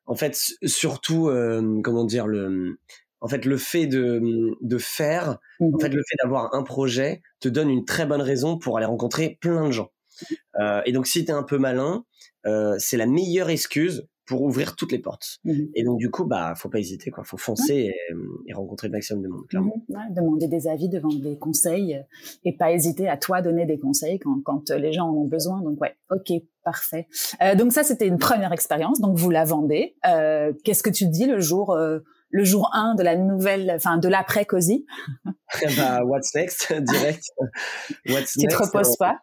en fait, surtout comment dire le, en fait le fait de de faire, en mmh fait le fait d'avoir un projet te donne une très bonne raison pour aller rencontrer plein de gens. et donc si tu es un peu malin, c'est la meilleure excuse pour ouvrir toutes les portes. Mmh et donc du coup, bah, faut pas hésiter, quoi. Faut foncer et, rencontrer le maximum de monde, clairement. Mmh demander des avis, demander des conseils, euh, et pas hésiter à toi donner des conseils quand, quand les gens en ont besoin. Donc ouais, ok, parfait. Euh, donc ça, c'était une première expérience. Donc vous la vendez. Euh, Qu'est-ce que tu dis le jour euh, le jour 1 de la nouvelle, enfin de l'après Cozy bah, what's next? Direct. What's tu te reposes pas?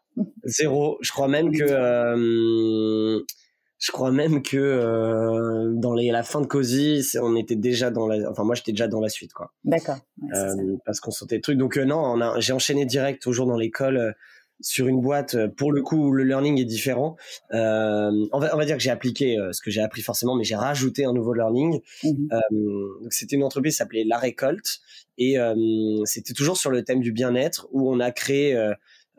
Zéro. Je crois même que euh, je crois même que euh, dans les, la fin de Cozy, on était déjà dans la, enfin moi j'étais déjà dans la suite quoi. D'accord. euh, parce qu'on sentait le truc. Donc euh, non, j'ai enchaîné direct toujours dans l'école euh, sur une boîte. Pour le coup, le learning est différent. on va, on, va, dire que j'ai appliqué ce que j'ai appris forcément, mais j'ai rajouté un nouveau learning. Mmh donc c'était une entreprise qui s'appelait La Récolte et c'était toujours sur le thème du bien-être où on a créé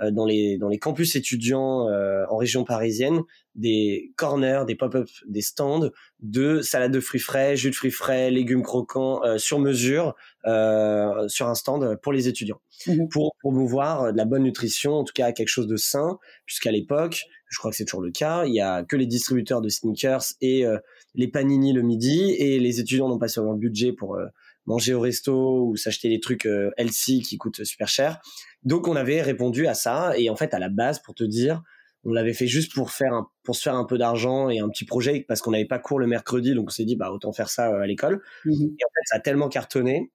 dans les dans les campus étudiants euh, en région parisienne des corners, des pop-up, des stands de salade de fruits frais, jus de fruits frais, légumes croquants euh, sur mesure euh, sur un stand pour les étudiants, mmh pour promouvoir de la bonne nutrition, en tout cas quelque chose de sain, puisqu'à l'époque, je crois que c'est toujours le cas, il y a que les distributeurs de sneakers et les panini le midi, et les étudiants n'ont pas seulement le budget pour manger au resto ou s'acheter des trucs euh, healthy qui coûtent super cher. Donc on avait répondu à ça et en fait à la base pour te dire, on l'avait fait juste pour faire un, pour se faire un peu d'argent et un petit projet parce qu'on n'avait pas cours le mercredi donc on s'est dit bah autant faire ça euh, à l'école. Mmh et en fait ça a tellement cartonné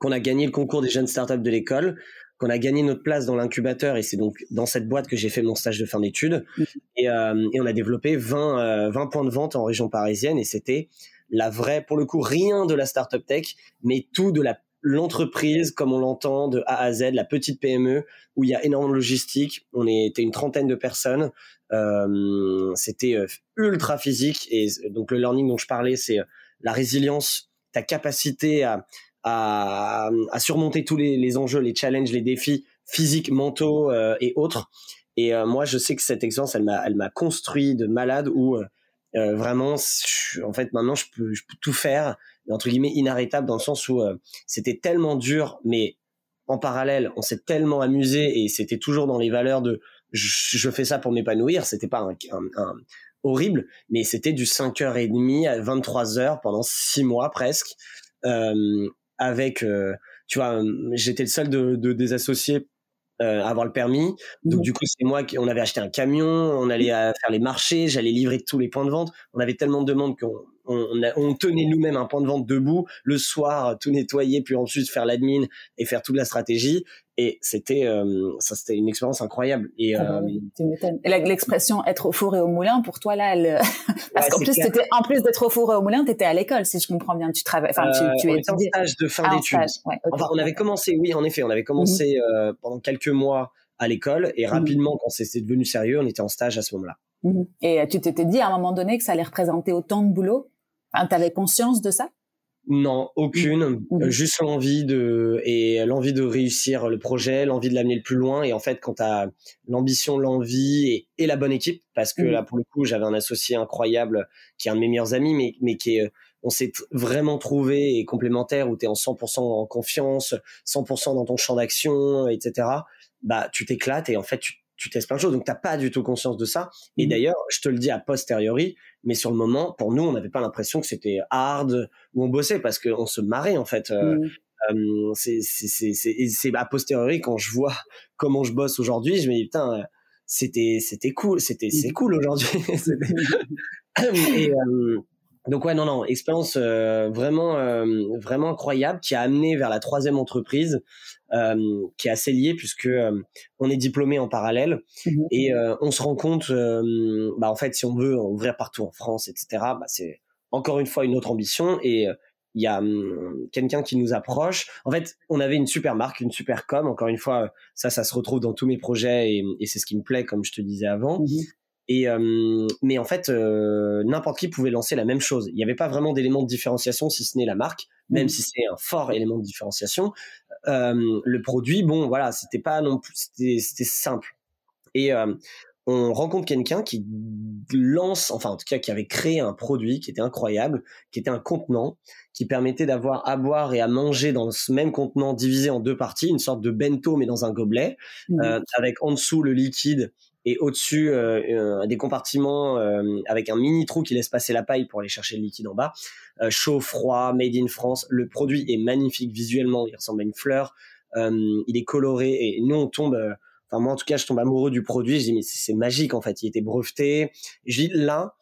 qu'on a gagné le concours des jeunes startups de l'école, qu'on a gagné notre place dans l'incubateur et c'est donc dans cette boîte que j'ai fait mon stage de fin d'études mmh et, euh, et, on a développé 20 20 points de vente en région parisienne et c'était la vraie, pour le coup, rien de la startup tech, mais tout de la l'entreprise comme on l'entend de A à Z, la petite PME où il y a énormément de logistique. On était une trentaine de personnes. Euh, c'était euh, ultra physique et donc le learning dont je parlais, c'est euh, la résilience, ta capacité à, à, à surmonter tous les, enjeux, les challenges, les défis physiques, mentaux et autres. Et moi, je sais que cette expérience, elle m'a, elle m'a construit de malade où euh, vraiment, en fait, maintenant, je peux, je peux tout faire, entre guillemets, inarrêtable dans le sens où euh, c'était tellement dur, mais en parallèle, on s'est tellement amusé et c'était toujours dans les valeurs de je, fais ça pour m'épanouir. C'était pas un, un, horrible, mais c'était du 5h30 à 23h pendant 6 mois presque, euh, avec, euh, tu vois, j'étais le seul de, de des associés euh, avoir le permis. Donc mmh. du coup, c'est moi qui on avait acheté un camion, on allait à faire les marchés, j'allais livrer tous les points de vente. On avait tellement de demandes qu'on on, tenait nous-mêmes un point de vente debout le soir, tout nettoyer, puis ensuite faire l'admin et faire toute la stratégie. Et c'était euh, ça, c'était une expérience incroyable. Et, ah bah euh, l'expression être au four et au moulin, pour toi là, elle... parce qu'en plus, c'était en plus d'être au four et au moulin, t'étais à l'école, si je comprends bien. Tu travailles, enfin, tu, tu euh, on en stage de fin ah, d'études. Enfin, on avait commencé, oui, en effet, on avait commencé mmh pendant quelques mois à l'école et mmh rapidement, quand c'était devenu sérieux, on était en stage à ce moment-là. Mmh et tu t'étais dit à un moment donné que ça allait représenter autant de boulot? Enfin, T'avais conscience de ça? Non, aucune. Mmh. Mmh. Juste l'envie de et l'envie de réussir le projet, l'envie de l'amener le plus loin. Et en fait, quand t'as l'ambition, l'envie et, la bonne équipe, parce que mmh. là pour le coup, j'avais un associé incroyable qui est un de mes meilleurs amis, mais mais qui est on s'est vraiment trouvé et complémentaire où tu es en 100% en confiance, 100% dans ton champ d'action, etc. Bah, tu t'éclates et en fait, tu, tu testes plein de choses. Donc, t'as pas du tout conscience de ça. Et mmh. d'ailleurs, je te le dis a posteriori, mais sur le moment, pour nous, on n'avait pas l'impression que c'était hard ou on bossait parce qu'on se marrait, en fait. Euh, mmh. euh, c'est c'est a posteriori quand je vois comment je bosse aujourd'hui, je me dis putain, c'était c'était cool, c'était c'est mmh. cool aujourd'hui. et, euh, donc ouais, non, non, expérience euh, vraiment, euh, vraiment incroyable qui a amené vers la troisième entreprise, euh, qui est assez liée puisque on est diplômé en parallèle mmh et on se rend compte, bah en fait, si on veut ouvrir partout en France, etc., bah c'est encore une fois une autre ambition et il y a hum, quelqu'un qui nous approche. En fait, on avait une super marque, une super com. Encore une fois, ça, ça se retrouve dans tous mes projets et, et c'est ce qui me plaît, comme je te disais avant. Mmh et euh, mais en fait, euh, n'importe qui pouvait lancer la même chose. Il n'y avait pas vraiment d'élément de différenciation si ce n'est la marque, même mmh. si c'est un fort élément de différenciation. Euh, le produit, bon, voilà, c'était pas non plus, c'était simple. Et on rencontre quelqu'un qui lance, enfin en tout cas qui avait créé un produit qui était incroyable, qui était un contenant qui permettait d'avoir à boire et à manger dans ce même contenant divisé en deux parties, une sorte de bento mais dans un gobelet, mmh. avec en dessous le liquide et au-dessus euh, des compartiments euh, avec un mini trou qui laisse passer la paille pour aller chercher le liquide en bas. Euh, chaud, froid, made in France. Le produit est magnifique visuellement, il ressemble à une fleur. il est coloré et nous on tombe. Enfin moi en tout cas je tombe amoureux du produit. Je dis mais c'est magique en fait. Il était breveté. je dis là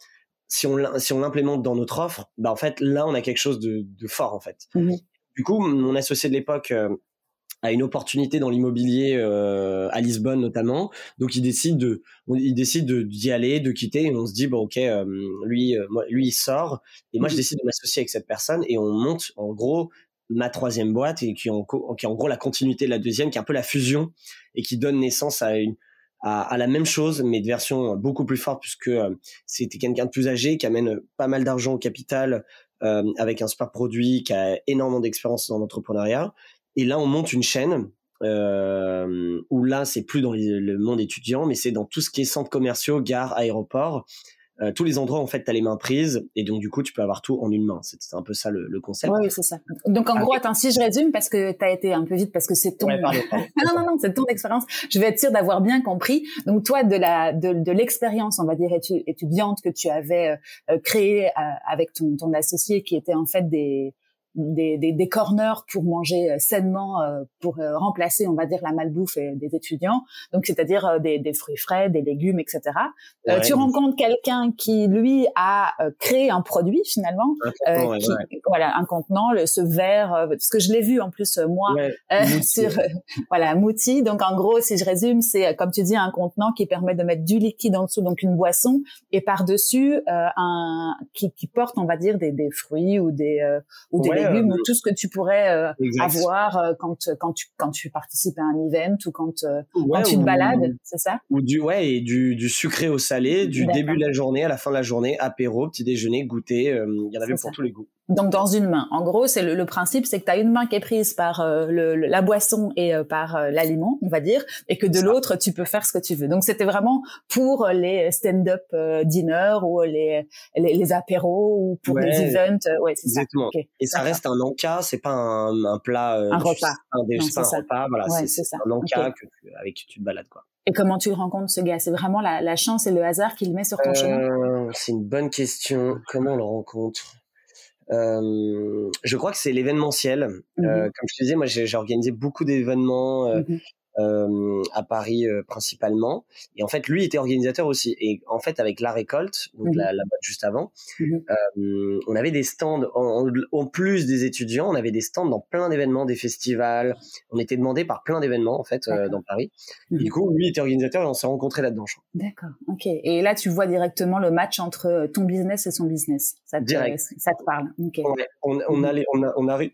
si on si on l'implémente dans notre offre, bah en fait là on a quelque chose de, de fort en fait. Mmh du coup mon associé de l'époque a une opportunité dans l'immobilier euh, à Lisbonne notamment. Donc il décide de, il décide d'y aller, de quitter. Et on se dit bon ok, euh, lui, euh, lui il sort et moi je mmh. décide de m'associer avec cette personne et on monte en gros ma troisième boîte et qui est en, qui est en gros la continuité de la deuxième, qui est un peu la fusion et qui donne naissance à une à, à, la même chose, mais de version beaucoup plus forte, puisque c'était quelqu'un de plus âgé, qui amène pas mal d'argent au capital, euh, avec un super produit, qui a énormément d'expérience dans l'entrepreneuriat, et là, on monte une chaîne euh, où là, c'est plus dans le monde étudiant, mais c'est dans tout ce qui est centres commerciaux, gares, aéroports. Euh, tous les endroits en fait tu as les mains prises et donc du coup tu peux avoir tout en une main. C'est un peu ça le, le concept. Oui c'est ça. Donc en gros attends si je résume parce que tu as été un peu vite parce que c'est ton non non non c'est ton expérience. Je vais être sûre d'avoir bien compris. Donc toi de la de, de l'expérience on va dire étudiante que tu avais euh, créée euh, avec ton, ton associé qui était en fait des des, des, des, corners pour manger euh, sainement, euh, pour euh, remplacer, on va dire, la malbouffe des étudiants. Donc, c'est-à-dire des, des, fruits frais, des légumes, etc. tu rencontres quelqu'un qui, lui, a créé un produit finalement, qui, voilà, un contenant, le, ce verre, parce que je l'ai vu en plus moi sur, voilà, Mouti. Donc, en gros, si je résume, c'est comme tu dis, un contenant qui permet de mettre du liquide en dessous, donc une boisson, et par dessus un qui, qui, porte, on va dire, des, des fruits ou des ou des légumes ou tout ce que tu pourrais euh, avoir euh, quand quand tu quand tu participes à un event ou quand euh, quand tu te balades, c'est ça? Ou du ouais et du, du sucré au salé, du début de la journée à la fin de la journée, apéro, petit déjeuner, goûter, il y en avait pour tous les goûts. Donc dans une main. En gros, c'est le, principe, c'est que tu as une main qui est prise par le, la boisson et par l'aliment, on va dire, et que de l'autre, tu peux faire ce que tu veux. Donc c'était vraiment pour les stand-up dinner ou les, les, apéros ou pour des events. ouais, c'est ça. Et ça reste un encas, c'est pas un, un plat. Euh, un repas. Un, pas un repas, voilà, c'est un encas que avec qui tu te balades, quoi. Et comment tu rencontres ce gars? C'est vraiment la, la, chance et le hasard qui le met sur ton chemin? Euh, C'est une bonne question. Comment on le rencontre? euh, je crois que c'est l'événementiel. Euh, mmh comme je te disais, moi j'ai organisé beaucoup d'événements. Euh, mmh euh, à Paris euh, principalement. Et en fait, lui était organisateur aussi. Et en fait, avec la récolte, donc mmh la, la boîte juste avant, mmh euh, on avait des stands en, en, plus des étudiants, on avait des stands dans plein d'événements, des festivals. On était demandé par plein d'événements en fait euh, dans Paris. Et du mmh coup, lui était organisateur et on s'est rencontrés là-dedans. D'accord. Ok. Et là, tu vois directement le match entre ton business et son business. Ça te, Direct. ça te parle. Okay. On, on, allait, on, a, on arrive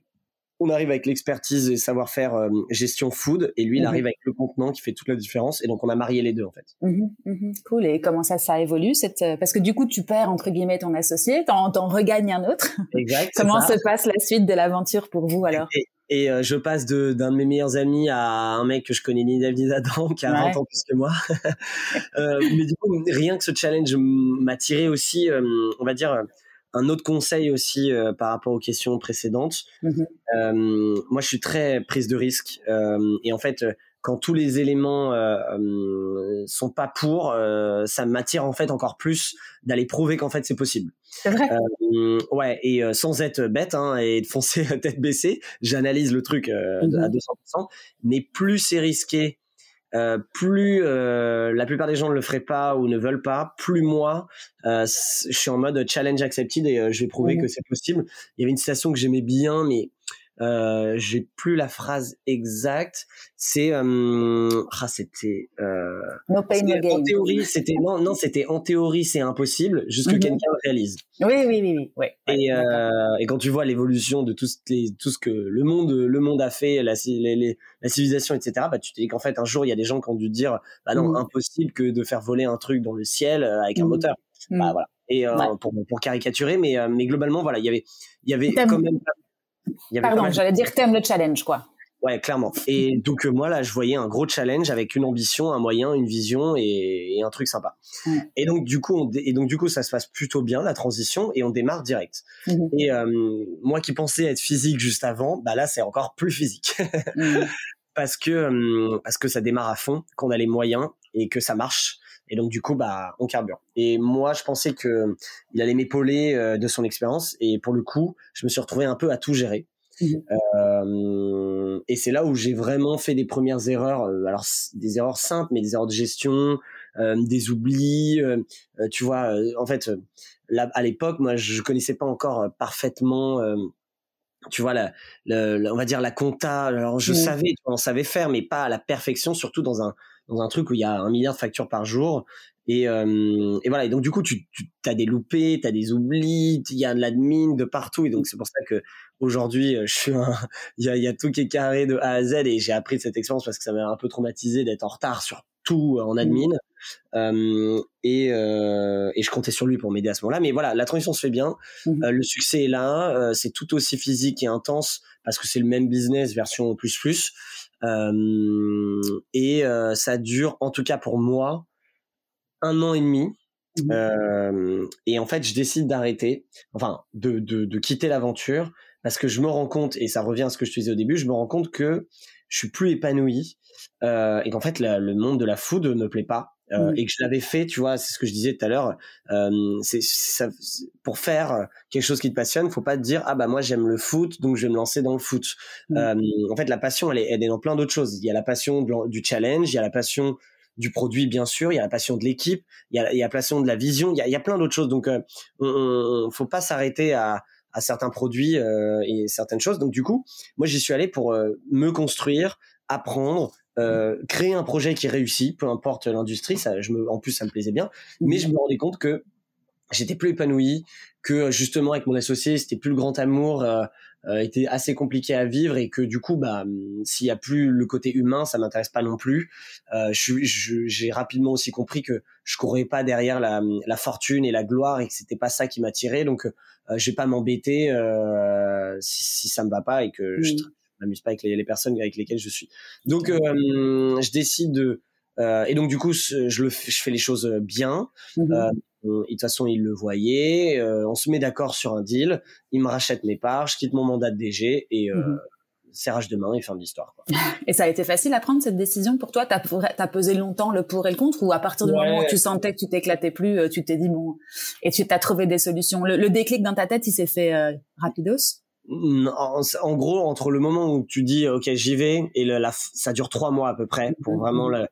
on arrive avec l'expertise et savoir-faire euh, gestion food, et lui, il mhm. arrive avec le contenant qui fait toute la différence. Et donc, on a marié les deux, en fait. Mhm, mhm. cool. Et comment ça, ça évolue cette... Euh, parce que du coup, tu perds, entre guillemets, ton associé, t'en, t'en regagnes un autre. Exact. comment se passe la suite de l'aventure pour vous, alors? Et, euh, je passe de, d'un de mes meilleurs amis à un mec que je connais ni David ni Adam, qui a 20 ans plus que moi. mais du coup, rien que ce challenge m'a tiré aussi, on va dire un autre conseil aussi euh, par rapport aux questions précédentes. Mmh euh, moi, je suis très prise de risque euh, et en fait, quand tous les éléments euh, sont pas pour, ça m'attire en fait encore plus d'aller prouver qu'en fait c'est possible. C'est vrai. ouais, et sans être bête hein, et de foncer tête baissée, j'analyse le truc mmh à 200%. Mais plus c'est risqué, euh, plus euh, la plupart des gens ne le feraient pas ou ne veulent pas, plus moi, euh, je suis en mode challenge accepted et je vais prouver mmh que c'est possible. Il y avait une citation que j'aimais bien, mais euh, j'ai plus la phrase exacte. C'est euh, ah c'était euh, no pain, no en théorie c'était non non c'était en théorie c'est impossible jusque mm quelqu'un le réalise. Oui oui oui oui. Ouais, et, euh, et quand tu vois l'évolution de tout ce, tout ce que le monde le monde a fait la, les, la civilisation etc bah tu te dis qu'en fait un jour il y a des gens qui ont dû dire bah non mm impossible que de faire voler un truc dans le ciel euh, avec un mm moteur. Bah voilà. Et euh, pour, pour caricaturer mais mais globalement voilà il y avait il y avait quand même Pardon, j'allais dire t'aimes le challenge, quoi. Ouais, clairement. Et donc euh, moi là, je voyais un gros challenge avec une ambition, un moyen, une vision et, un truc sympa. Et donc du coup, et donc du coup, ça se passe plutôt bien la transition et on démarre direct. Mhm. Et euh, moi qui pensais être physique juste avant, bah là c'est encore plus physique mhm. parce que euh, parce que ça démarre à fond, qu'on a les moyens et que ça marche. Et donc du coup, bah, on carbure. Et moi, je pensais que il allait m'épauler euh, de son expérience. Et pour le coup, je me suis retrouvé un peu à tout gérer. Mmh. Euh, et c'est là où j'ai vraiment fait des premières erreurs. Euh, alors des erreurs simples, mais des erreurs de gestion, euh, des oublis. Euh, tu vois, en fait, là, à l'époque, moi, je connaissais pas encore parfaitement tu vois la, on va dire la compta alors je mmh. savais on savait faire mais pas à la perfection surtout dans un dans un truc où il y a un milliard de factures par jour. Et, euh, et voilà. Et donc du coup, tu, tu as des loupés, tu as des oublis, il y a de l'admin de partout. Et donc c'est pour ça que aujourd'hui, euh, je suis il y a, y a tout qui est carré de A à Z. Et j'ai appris de cette expérience parce que ça m'a un peu traumatisé d'être en retard sur tout en admin. Euh, et, euh, et je comptais sur lui pour m'aider à ce moment-là. Mais voilà, la transition se fait bien. Mmh. Euh, le succès est là. Euh, c'est tout aussi physique et intense parce que c'est le même business version plus plus. Euh, et euh, ça dure, en tout cas pour moi, un an et demi. Mmh. Euh, et en fait, je décide d'arrêter, enfin, de, de, de quitter l'aventure parce que je me rends compte, et ça revient à ce que je te disais au début, je me rends compte que je suis plus épanoui euh, et qu'en fait le monde de la food ne me plaît pas euh, et que je l'avais fait, tu vois, c'est ce que je disais tout à l'heure. Euh, c'est pour faire quelque chose qui te passionne, faut pas te dire ah bah moi j'aime le foot donc je vais me lancer dans le foot. Euh, en fait, la passion elle est, elle est dans plein d'autres choses. Il y a la passion du challenge, il y a la passion du produit bien sûr, il y a la passion de l'équipe, il y a, il y a la passion de la vision, il y a, il y a plein d'autres choses. Donc, euh, on, on, faut pas s'arrêter à, à certains produits euh, et certaines choses. Donc du coup, moi j'y suis allé pour euh, me construire, apprendre, euh, créer un projet qui réussit, peu importe l'industrie. Ça, je me, en plus, ça me plaisait bien. Mais je me rendais compte que j'étais plus épanoui, que justement avec mon associé, c'était plus le grand amour, euh, euh, était assez compliqué à vivre et que du coup, bah, s'il y a plus le côté humain, ça m'intéresse pas non plus. Euh, j'ai rapidement aussi compris que je courais pas derrière la, la fortune et la gloire et que c'était pas ça qui m'attirait. Donc, euh, je vais pas m'embêter euh, si, si ça me va pas et que je m'amuse pas avec les, les, personnes avec lesquelles je suis. Donc, euh, je décide de euh, et donc du coup, je le, je fais les choses bien. Mmh euh, et de toute façon, il le voyait. Euh, on se met d'accord sur un deal. Il me rachète mes parts. Je quitte mon mandat de DG et euh, mmh serrage de main et fin de l'histoire. Et ça a été facile à prendre cette décision pour toi? T'as as pesé longtemps le pour et le contre ou à partir du moment où tu sentais que tu t'éclatais plus, euh, tu t'es dit bon et tu t'as trouvé des solutions? Le, le, déclic dans ta tête, il s'est fait euh, rapidos? En, en, gros, entre le moment où tu dis ok j'y vais et le, la, ça dure trois mois à peu près pour mmh vraiment le.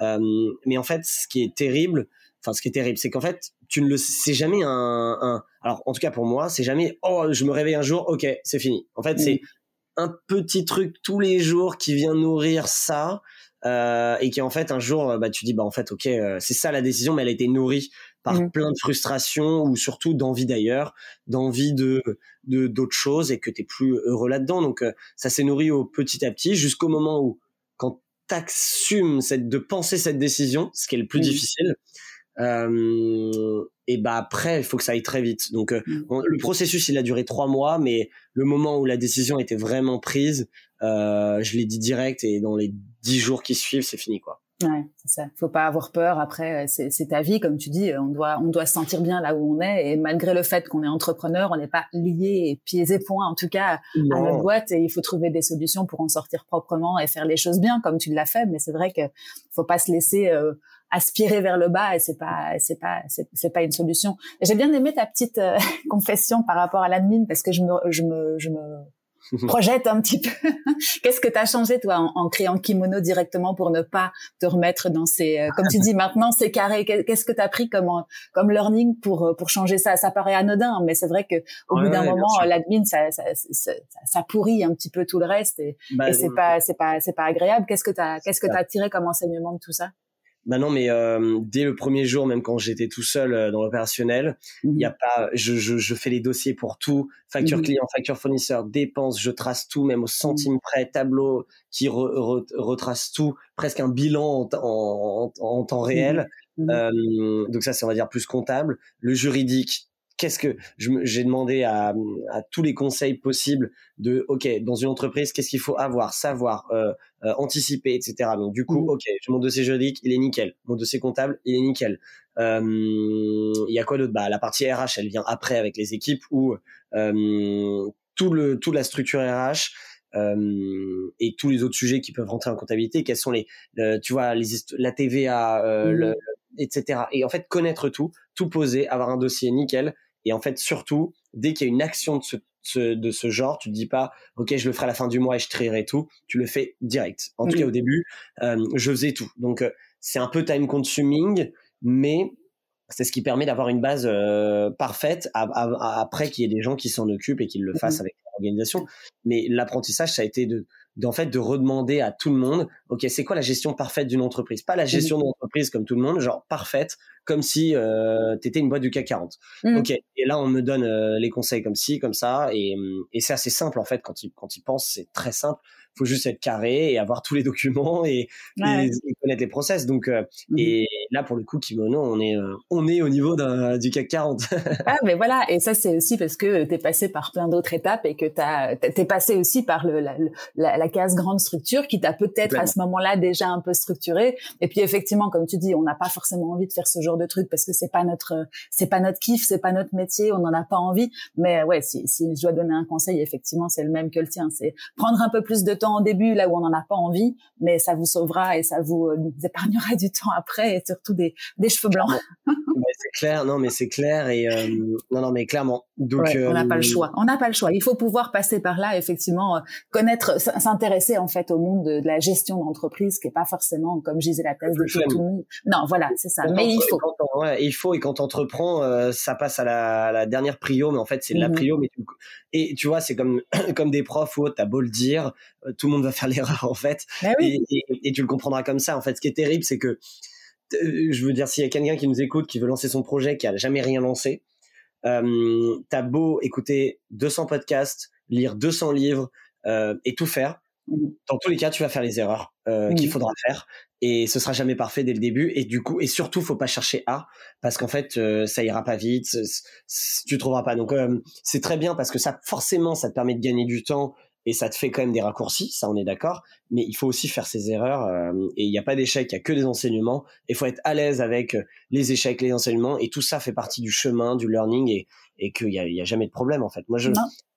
Euh, mais en fait, ce qui est terrible, enfin ce qui est terrible, c'est qu'en fait, tu ne le c'est jamais un, un, alors en tout cas pour moi, c'est jamais oh je me réveille un jour, OK, c'est fini. En fait, c'est un petit truc tous les jours qui vient nourrir ça euh, et qui en fait un jour bah tu dis bah en fait OK, euh, c'est ça la décision mais elle a été nourrie par mmh. plein de frustrations ou surtout d'envie d'ailleurs, d'envie de de d'autres choses et que tu es plus heureux là-dedans. Donc euh, ça s'est nourri au petit à petit jusqu'au moment où quand t'assumes cette de penser cette décision, ce qui est le plus difficile, euh, et bah après, il faut que ça aille très vite. Donc euh, mm. le processus, il a duré trois mois, mais le moment où la décision était vraiment prise, euh, je l'ai dit direct et dans les dix jours qui suivent, c'est fini quoi. Ouais, c'est ça. Faut pas avoir peur. Après, c'est, ta vie, comme tu dis. On doit, on doit se sentir bien là où on est. Et malgré le fait qu'on est entrepreneur, on n'est pas lié pieds et poings, en tout cas, à notre boîte. Et il faut trouver des solutions pour en sortir proprement et faire les choses bien, comme tu l'as fait. Mais c'est vrai que faut pas se laisser euh, aspirer vers le bas et c'est pas c'est pas c'est, pas une solution. J'ai bien aimé ta petite euh, confession par rapport à l'admin parce que je me je me je me projette un petit peu. Qu'est-ce que tu as changé toi en, en, créant Kimono directement pour ne pas te remettre dans ces, euh, comme tu dis maintenant, ces carrés? Qu'est-ce que tu as pris comme comme learning pour euh, pour changer ça? Ça paraît anodin, mais c'est vrai que au bout d'un moment, l'admin ça ça, ça ça, pourrit un petit peu tout le reste et, bah, et c'est pas c'est pas c'est pas agréable. Qu'est-ce que tu qu'est-ce que tu as tiré comme enseignement de tout ça? Non, mais euh, dès le premier jour, même quand j'étais tout seul euh, dans l'opérationnel, il y a mmh. pas, je, je, je, fais les dossiers pour tout, facture mmh. client, facture fournisseur, dépenses, je trace tout, même au centime mmh. près, tableau qui retrace tout, presque un bilan en, en, en temps réel. Euh, donc ça, c'est on va dire plus comptable. Le juridique, qu'est-ce que j'ai demandé à, à, tous les conseils possibles de ok dans une entreprise qu'est-ce qu'il faut avoir savoir euh, euh, anticiper etc donc du coup mmh. ok mon dossier juridique il est nickel. Mon dossier comptable il est nickel. Euh, il y a quoi d'autre? Bah la partie RH elle vient après avec les équipes où tout le toute la structure RH et tous les autres sujets qui peuvent rentrer en comptabilité. Quels sont les tu vois les la TVA le, mmh. etc et en fait connaître tout tout poser avoir un dossier nickel et en fait, surtout, dès qu'il y a une action de ce, de ce genre, tu te dis pas, ok, je le ferai à la fin du mois et je trierai tout. Tu le fais direct. En tout cas, au début, euh, je faisais tout. Donc, euh, c'est un peu time consuming, mais c'est ce qui permet d'avoir une base euh, parfaite après qu'il y ait des gens qui s'en occupent et qui le fassent avec l'organisation. Mais l'apprentissage, ça a été de d'en fait de redemander à tout le monde, ok, c'est quoi la gestion parfaite d'une entreprise? Pas la gestion d'une entreprise comme tout le monde, genre parfaite, comme si euh, tu étais une boîte du CAC 40. Mmh. Ok, et là on me donne euh, les conseils comme ci, comme ça, et, et c'est assez simple en fait quand il quand il pense, c'est très simple faut juste être carré et avoir tous les documents et, connaître les process. Donc, euh, mmh et là, pour le coup, Kimono, on est, euh, on est au niveau du CAC 40. ah, mais voilà. Et ça, c'est aussi parce que tu es passé par plein d'autres étapes et que tu es passé aussi par le, la, la, case grande structure qui t'a peut-être à ce moment-là déjà un peu structuré. Et puis, effectivement, comme tu dis, on n'a pas forcément envie de faire ce genre de truc parce que c'est pas notre, c'est pas notre kiff, c'est pas notre métier, on n'en a pas envie. Mais ouais, si, si je dois donner un conseil, effectivement, c'est le même que le tien. C'est prendre un peu plus de temps en début là où on n'en a pas envie, mais ça vous sauvera et ça vous, euh, épargnera du temps après et surtout des, des cheveux blancs. c'est clair, non mais c'est clair et euh, non non mais clairement. Donc on n'a pas le euh, choix, on n'a pas le choix. Il faut pouvoir passer par là effectivement, connaître, s'intéresser en fait au monde de, la gestion d'entreprise qui est pas forcément comme je disais la thèse de tout le monde. Non voilà c'est ça, mais il faut. il faut et quand entreprends, ça passe à la, la, dernière prio, mais en fait c'est de la mmh prio, mais et tu vois c'est comme comme des profs ou autres, t'as beau le dire, tout le monde va faire l'erreur en fait. Bah et, et, tu le comprendras comme ça. En fait, ce qui est terrible, c'est que euh, je veux dire, s'il y a quelqu'un qui nous écoute, qui veut lancer son projet, qui a jamais rien lancé, euh, t'as beau écouter 200 podcasts, lire 200 livres euh, et tout faire, dans tous les cas, tu vas faire les erreurs euh, qu'il faudra faire et ce sera jamais parfait dès le début et du coup et surtout faut pas chercher à parce qu'en fait euh, ça ira pas vite, tu trouveras pas. Donc c'est très bien parce que ça forcément ça te permet de gagner du temps et ça te fait quand même des raccourcis, ça on est d'accord, mais il faut aussi faire ses erreurs euh, et il n'y a pas d'échec, il y a que des enseignements. Il faut être à l'aise avec euh, les échecs, les enseignements et tout ça fait partie du chemin, du learning et, et qu'il n'y a, y a jamais de problème en fait. Moi je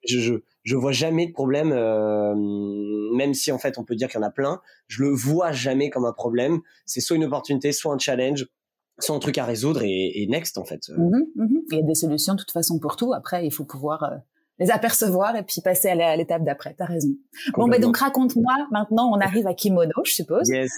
je, je, je vois jamais de problème, euh, même si en fait on peut dire qu'il y en a plein, je le vois jamais comme un problème. C'est soit une opportunité, soit un challenge soit un truc à résoudre et, et next en fait. Mmh mmh il y a des solutions de toute façon pour tout. Après, il faut pouvoir les apercevoir et puis passer à l'étape d'après. T'as raison. Bon, ben donc raconte-moi. Maintenant, on arrive à Kimono, je suppose. Yes,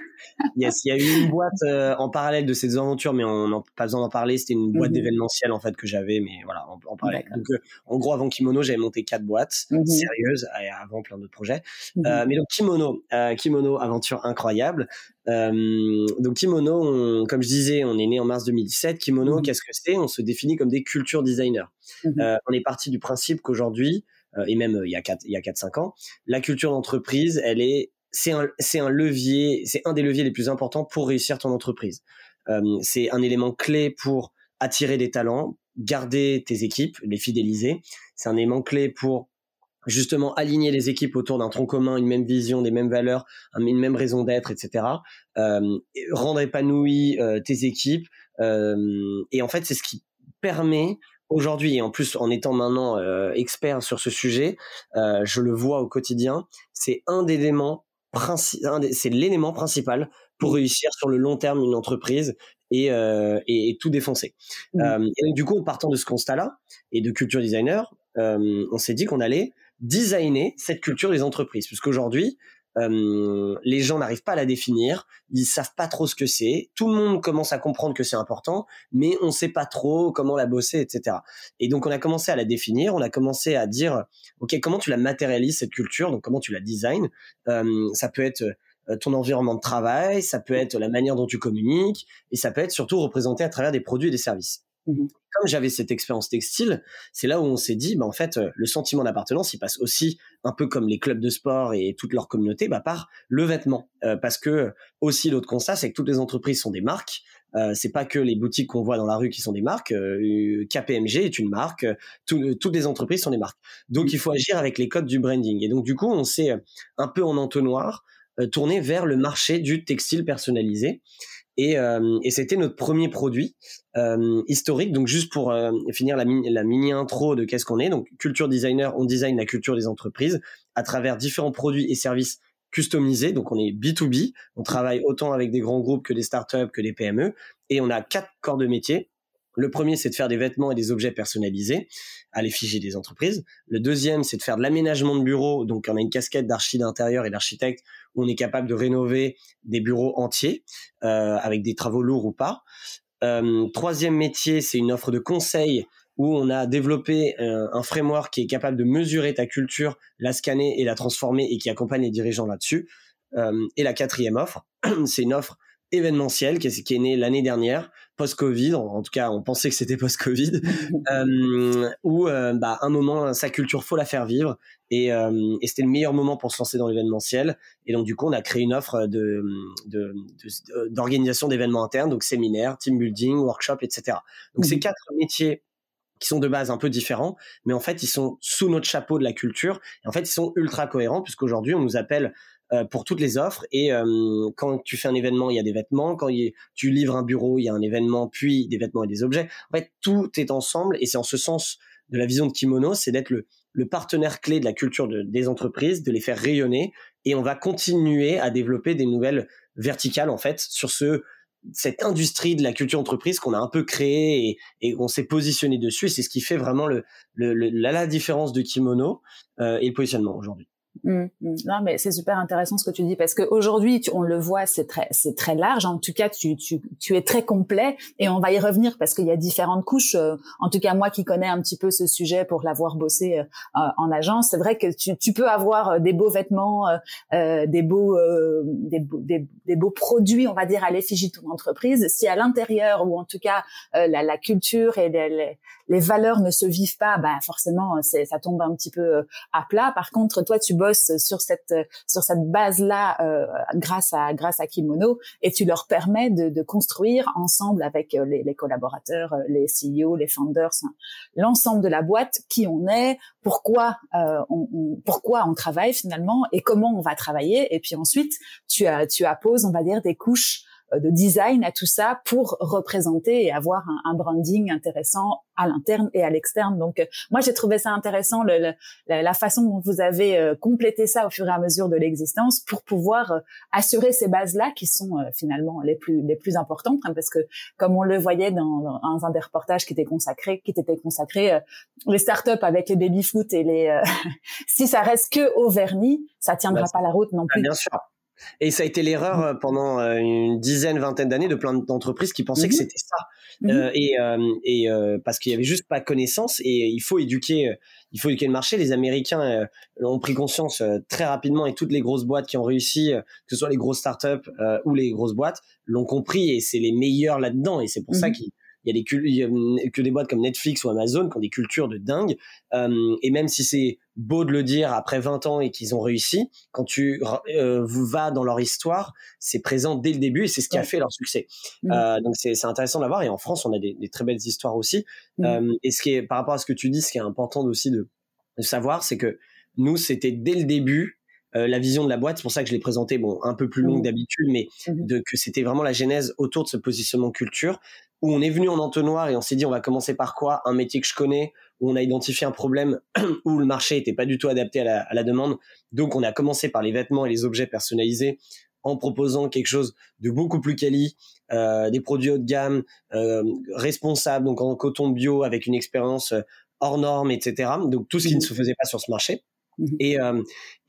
yes. Il y a eu une boîte euh, en parallèle de ces aventures, mais on n'a pas besoin d'en parler. C'était une boîte mhm. d'événementiel en fait que j'avais, mais voilà, en, parallèle. Donc, euh, en gros, avant Kimono, j'avais monté quatre boîtes mhm. sérieuses et avant plein d'autres projets. Mhm. Euh, mais donc Kimono, Kimono, aventure incroyable. Donc Kimono, comme je disais, on est né en mars 2017. Kimono, qu'est-ce que c'est? On se définit comme des culture designers. on est parti du principe qu'aujourd'hui aujourd'hui, euh, et même euh, il y a 4 il y a 4 5 ans, la culture d'entreprise, elle est c'est un c'est un levier, c'est un des leviers les plus importants pour réussir ton entreprise. Euh, c'est un élément clé pour attirer des talents, garder tes équipes, les fidéliser. C'est un élément clé pour justement aligner les équipes autour d'un tronc commun, une même vision, des mêmes valeurs, une même raison d'être, etc. Euh, rendre épanoui tes équipes. Euh, et en fait, c'est ce qui permet aujourd'hui, et en plus en étant maintenant euh, expert sur ce sujet, euh, je le vois au quotidien, c'est un des éléments c'est l'élément principal pour réussir sur le long terme une entreprise et, euh, et, tout défoncer. Mmh. et donc, du coup, en partant de ce constat-là et de culture designer, on s'est dit qu'on allait designer cette culture des entreprises. Puisqu'aujourd'hui, euh, les gens n'arrivent pas à la définir, ils savent pas trop ce que c'est. Tout le monde commence à comprendre que c'est important, mais on sait pas trop comment la bosser, etc. Et donc on a commencé à la définir, on a commencé à dire, ok, comment tu la matérialises cette culture, donc comment tu la design? Euh, ça peut être euh, ton environnement de travail, ça peut être la manière dont tu communiques, et ça peut être surtout représenté à travers des produits et des services. Mmh Comme j'avais cette expérience textile, c'est là où on s'est dit, bah en fait, euh, le sentiment d'appartenance, il passe aussi un peu comme les clubs de sport et toute leur communauté, bah, par le vêtement. Euh, parce que aussi l'autre constat, c'est que toutes les entreprises sont des marques. Euh, c'est pas que les boutiques qu'on voit dans la rue qui sont des marques. Euh, KPMG est une marque. toutes les entreprises sont des marques. Donc mmh. il faut agir avec les codes du branding. Et donc du coup, on s'est un peu en entonnoir tourné vers le marché du textile personnalisé. Euh, et, c'était notre premier produit euh, historique. Donc juste pour euh, finir la, mini intro de qu'est-ce qu'on est. Donc culture designer, on design la culture des entreprises à travers différents produits et services customisés. Donc on est B2B, on travaille autant avec des grands groupes que des startups, que des PME. Et on a quatre corps de métier. Le premier, c'est de faire des vêtements et des objets personnalisés à l'effigie des entreprises. Le deuxième, c'est de faire de l'aménagement de bureaux. Donc, on a une casquette d'archi d'intérieur et d'architecte où on est capable de rénover des bureaux entiers euh, avec des travaux lourds ou pas. Euh, troisième métier, c'est une offre de conseil où on a développé euh, un framework qui est capable de mesurer ta culture, la scanner et la transformer et qui accompagne les dirigeants là-dessus. et la quatrième offre, c'est une offre événementiel qui est, qui est né l'année dernière, post-Covid, en, tout cas on pensait que c'était post-Covid, euh, où euh, bah, un moment, sa culture, faut la faire vivre, et, euh, et c'était le meilleur moment pour se lancer dans l'événementiel, et donc du coup on a créé une offre de, d'organisation de, d'événements internes, donc séminaires, team building, workshop, etc. Donc ces quatre métiers qui sont de base un peu différents, mais en fait ils sont sous notre chapeau de la culture, et en fait ils sont ultra cohérents, puisqu'aujourd'hui on nous appelle euh, pour toutes les offres. Et euh, quand tu fais un événement, il y a des vêtements. Quand tu livres un bureau, il y a un événement, puis des vêtements et des objets. En fait, tout est ensemble. Et c'est en ce sens de la vision de Kimono, c'est d'être le, le, partenaire clé de la culture de, des entreprises, de les faire rayonner. Et on va continuer à développer des nouvelles verticales, en fait, sur ce cette industrie de la culture entreprise qu'on a un peu créée et, et on s'est positionné dessus. c'est ce qui fait vraiment le, le, la, la, différence de Kimono euh, et le positionnement aujourd'hui. Mmh, mmh. Non, mais c'est super intéressant ce que tu dis parce qu'aujourd'hui, on le voit, c'est très, c'est très large. En tout cas, tu, tu, tu es très complet et on va y revenir parce qu'il y a différentes couches. Euh, en tout cas, moi qui connais un petit peu ce sujet pour l'avoir bossé euh, en agence, c'est vrai que tu, tu peux avoir euh, des beaux vêtements, euh, des beaux, des, des, des, beaux produits, on va dire à l'effigie de ton entreprise. Si à l'intérieur ou en tout cas la, la, culture et les, les, valeurs ne se vivent pas, bah forcément, ça tombe un petit peu à plat. Par contre, toi, tu sur cette sur cette base là euh, grâce à grâce à Kimono et tu leur permets de, de construire ensemble avec euh, les, les, collaborateurs, euh, les CEO, les founders, hein, l'ensemble de la boîte, qui on est, pourquoi euh, on, on, pourquoi on travaille finalement et comment on va travailler. Et puis ensuite tu as tu apposes on va dire des couches de design à tout ça pour représenter et avoir un, un branding intéressant à l'interne et à l'externe. Donc, euh, moi, j'ai trouvé ça intéressant le, la, façon dont vous avez euh, complété ça au fur et à mesure de l'existence pour pouvoir assurer ces bases-là qui sont finalement les plus les plus importantes, hein, parce que comme on le voyait dans, dans, un des reportages qui était consacré, qui était consacré les startups avec les baby foot et les si ça reste que au vernis, ça tiendra bah, pas la route non plus. Bien sûr. Et ça a été l'erreur euh, pendant euh, une dizaine, vingtaine d'années de plein d'entreprises qui pensaient que mhm. c'était ça. Mhm. Euh, et et parce qu'il y avait juste pas connaissance et il faut éduquer, il faut éduquer le marché. Les Américains ont pris conscience très rapidement et toutes les grosses boîtes qui ont réussi, que ce soit les grosses startups ou les grosses boîtes, l'ont compris et c'est les meilleurs là-dedans. Et c'est pour ça qu'ils il y a des que des boîtes comme Netflix ou Amazon qui ont des cultures de dingue. Euh, et même si c'est beau de le dire après 20 ans et qu'ils ont réussi, quand tu euh, vas dans leur histoire, c'est présent dès le début et c'est ce qui a fait leur succès. Mmh. Euh, donc c'est intéressant d'avoir. Et en France, on a des, des très belles histoires aussi. Mmh. Euh, et ce qui est par rapport à ce que tu dis, ce qui est important aussi de, de savoir, c'est que nous, c'était dès le début euh, la vision de la boîte. C'est pour ça que je l'ai présenté, bon, un peu plus longue mmh. d'habitude, mais de, que c'était vraiment la genèse autour de ce positionnement culture où on est venu en entonnoir et on s'est dit on va commencer par quoi? Un métier que je connais, où on a identifié un problème où le marché était pas du tout adapté à la, demande. Donc on a commencé par les vêtements et les objets personnalisés en proposant quelque chose de beaucoup plus quali, euh, des produits haut de gamme, euh, responsables, donc en coton bio avec une expérience euh, hors norme, etc. Donc tout ce qui ne se faisait pas sur ce marché. Mmh et,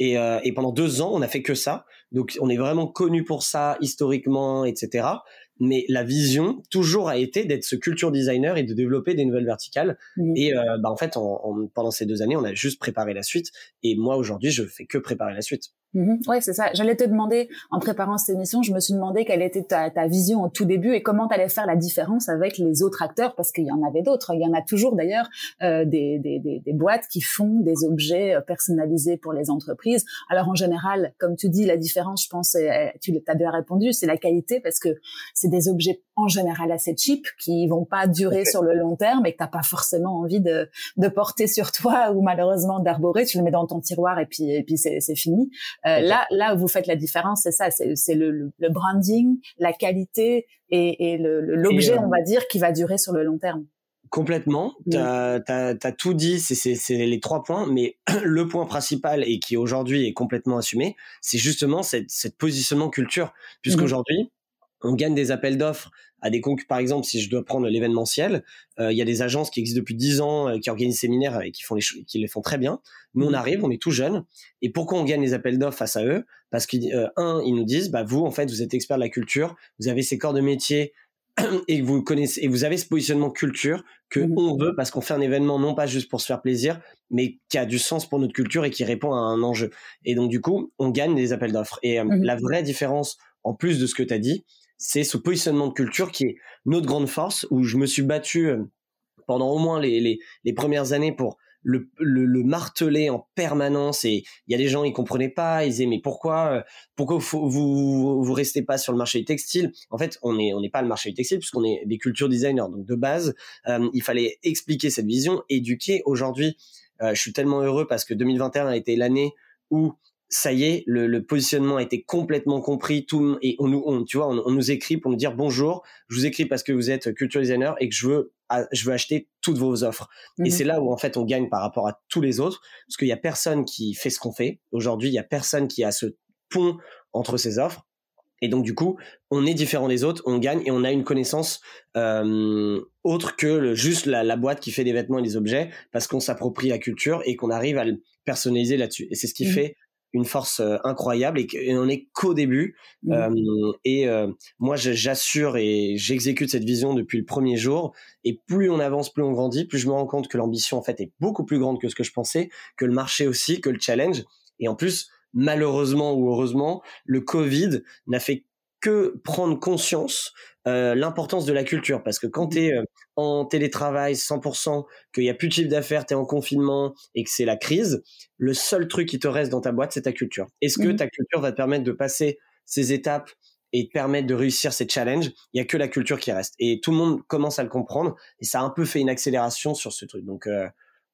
et, et pendant deux ans, on a fait que ça. Donc, on est vraiment connu pour ça historiquement, etc mais la vision toujours a été d'être ce culture designer et de développer des nouvelles verticales. Mmh. Et euh, bah, en fait, pendant ces deux années, on a juste préparé la suite. Et moi, aujourd'hui, je fais que préparer la suite. Mmh. Ouais, c'est ça. J'allais te demander, en préparant cette émission, je me suis demandé quelle était ta, vision au tout début et comment tu allais faire la différence avec les autres acteurs, parce qu'il y en avait d'autres. Il y en a toujours d'ailleurs euh, des, des, des, des, boîtes qui font des objets euh, personnalisés pour les entreprises. Alors en général, comme tu dis, la différence, je pense, tu as bien répondu, c'est la qualité, parce que c'est des objets en général assez cheap qui vont pas durer sur le long terme et que t'as pas forcément envie de, de porter sur toi ou malheureusement d'arborer. Tu le mets dans ton tiroir et puis et puis c'est fini. Euh, là là où vous faites la différence, c'est ça, c'est le, le, branding, la qualité et, et l'objet, euh, on va dire, qui va durer sur le long terme. Complètement. Tu as, tout dit, c'est les trois points, mais le point principal et qui aujourd'hui est complètement assumé, c'est justement cette, cette positionnement culture. Puisqu'aujourd'hui, on gagne des appels d'offres à des concurrents. Par exemple, si je dois prendre l'événementiel, euh, il y a des agences qui existent depuis 10 ans, euh, qui organisent des séminaires et qui font les qui les font très bien. Nous, on mmh. arrive, on est tout jeune. Et pourquoi on gagne les appels d'offres face à eux? Parce qu'un, euh, ils nous disent, bah vous, en fait, vous êtes expert de la culture, vous avez ces corps de métier et vous connaissez et vous avez ce positionnement culture que mmh. on veut parce qu'on fait un événement non pas juste pour se faire plaisir, mais qui a du sens pour notre culture et qui répond à un enjeu. Et donc du coup, on gagne des appels d'offres. Et mmh. la vraie différence, en plus de ce que tu as dit, c'est ce positionnement de culture qui est notre grande force, où je me suis battu euh, pendant au moins les, les, les premières années pour le, le, le, marteler en permanence et il y a des gens ils comprenaient pas ils disaient mais pourquoi euh, pourquoi vous, vous vous restez pas sur le marché du textile? En fait on est on n'est pas le marché du textile puisqu'on est des culture designers. Donc de base euh, il fallait expliquer cette vision éduquer. Aujourd'hui je suis tellement heureux parce que 2021 a été l'année où ça y est, le, le, positionnement a été complètement compris. Tout et on nous, on, tu vois, on, nous écrit pour nous dire bonjour. Je vous écris parce que vous êtes culture designer et que je veux, je veux acheter toutes vos offres. Et mhm. c'est là où en fait on gagne par rapport à tous les autres, parce qu'il y a personne qui fait ce qu'on fait. Aujourd'hui, il y a personne qui a ce pont entre ces offres. Et donc du coup, on est différent des autres, on gagne et on a une connaissance euh, autre que le, juste la, la, boîte qui fait des vêtements et des objets, parce qu'on s'approprie la culture et qu'on arrive à le personnaliser là-dessus. Et c'est ce qui mhm. fait une force euh, incroyable et, on est qu'au début. Mmh. Euh, et euh, moi, j'assure et j'exécute cette vision depuis le premier jour. Et plus on avance, plus on grandit, plus je me rends compte que l'ambition en fait est beaucoup plus grande que ce que je pensais, que le marché aussi, que le challenge. Et en plus, malheureusement ou heureusement, le Covid n'a fait que prendre conscience euh, l'importance de la culture parce que quand mmh. tu es euh, en télétravail 100%, qu'il y a plus de chiffre d'affaires, tu es en confinement et que c'est la crise, le seul truc qui te reste dans ta boîte, c'est ta culture. Est-ce que mmh. ta culture va te permettre de passer ces étapes et te permettre de réussir ces challenges? Il y a que la culture qui reste et tout le monde commence à le comprendre et ça a un peu fait une accélération sur ce truc. Donc euh,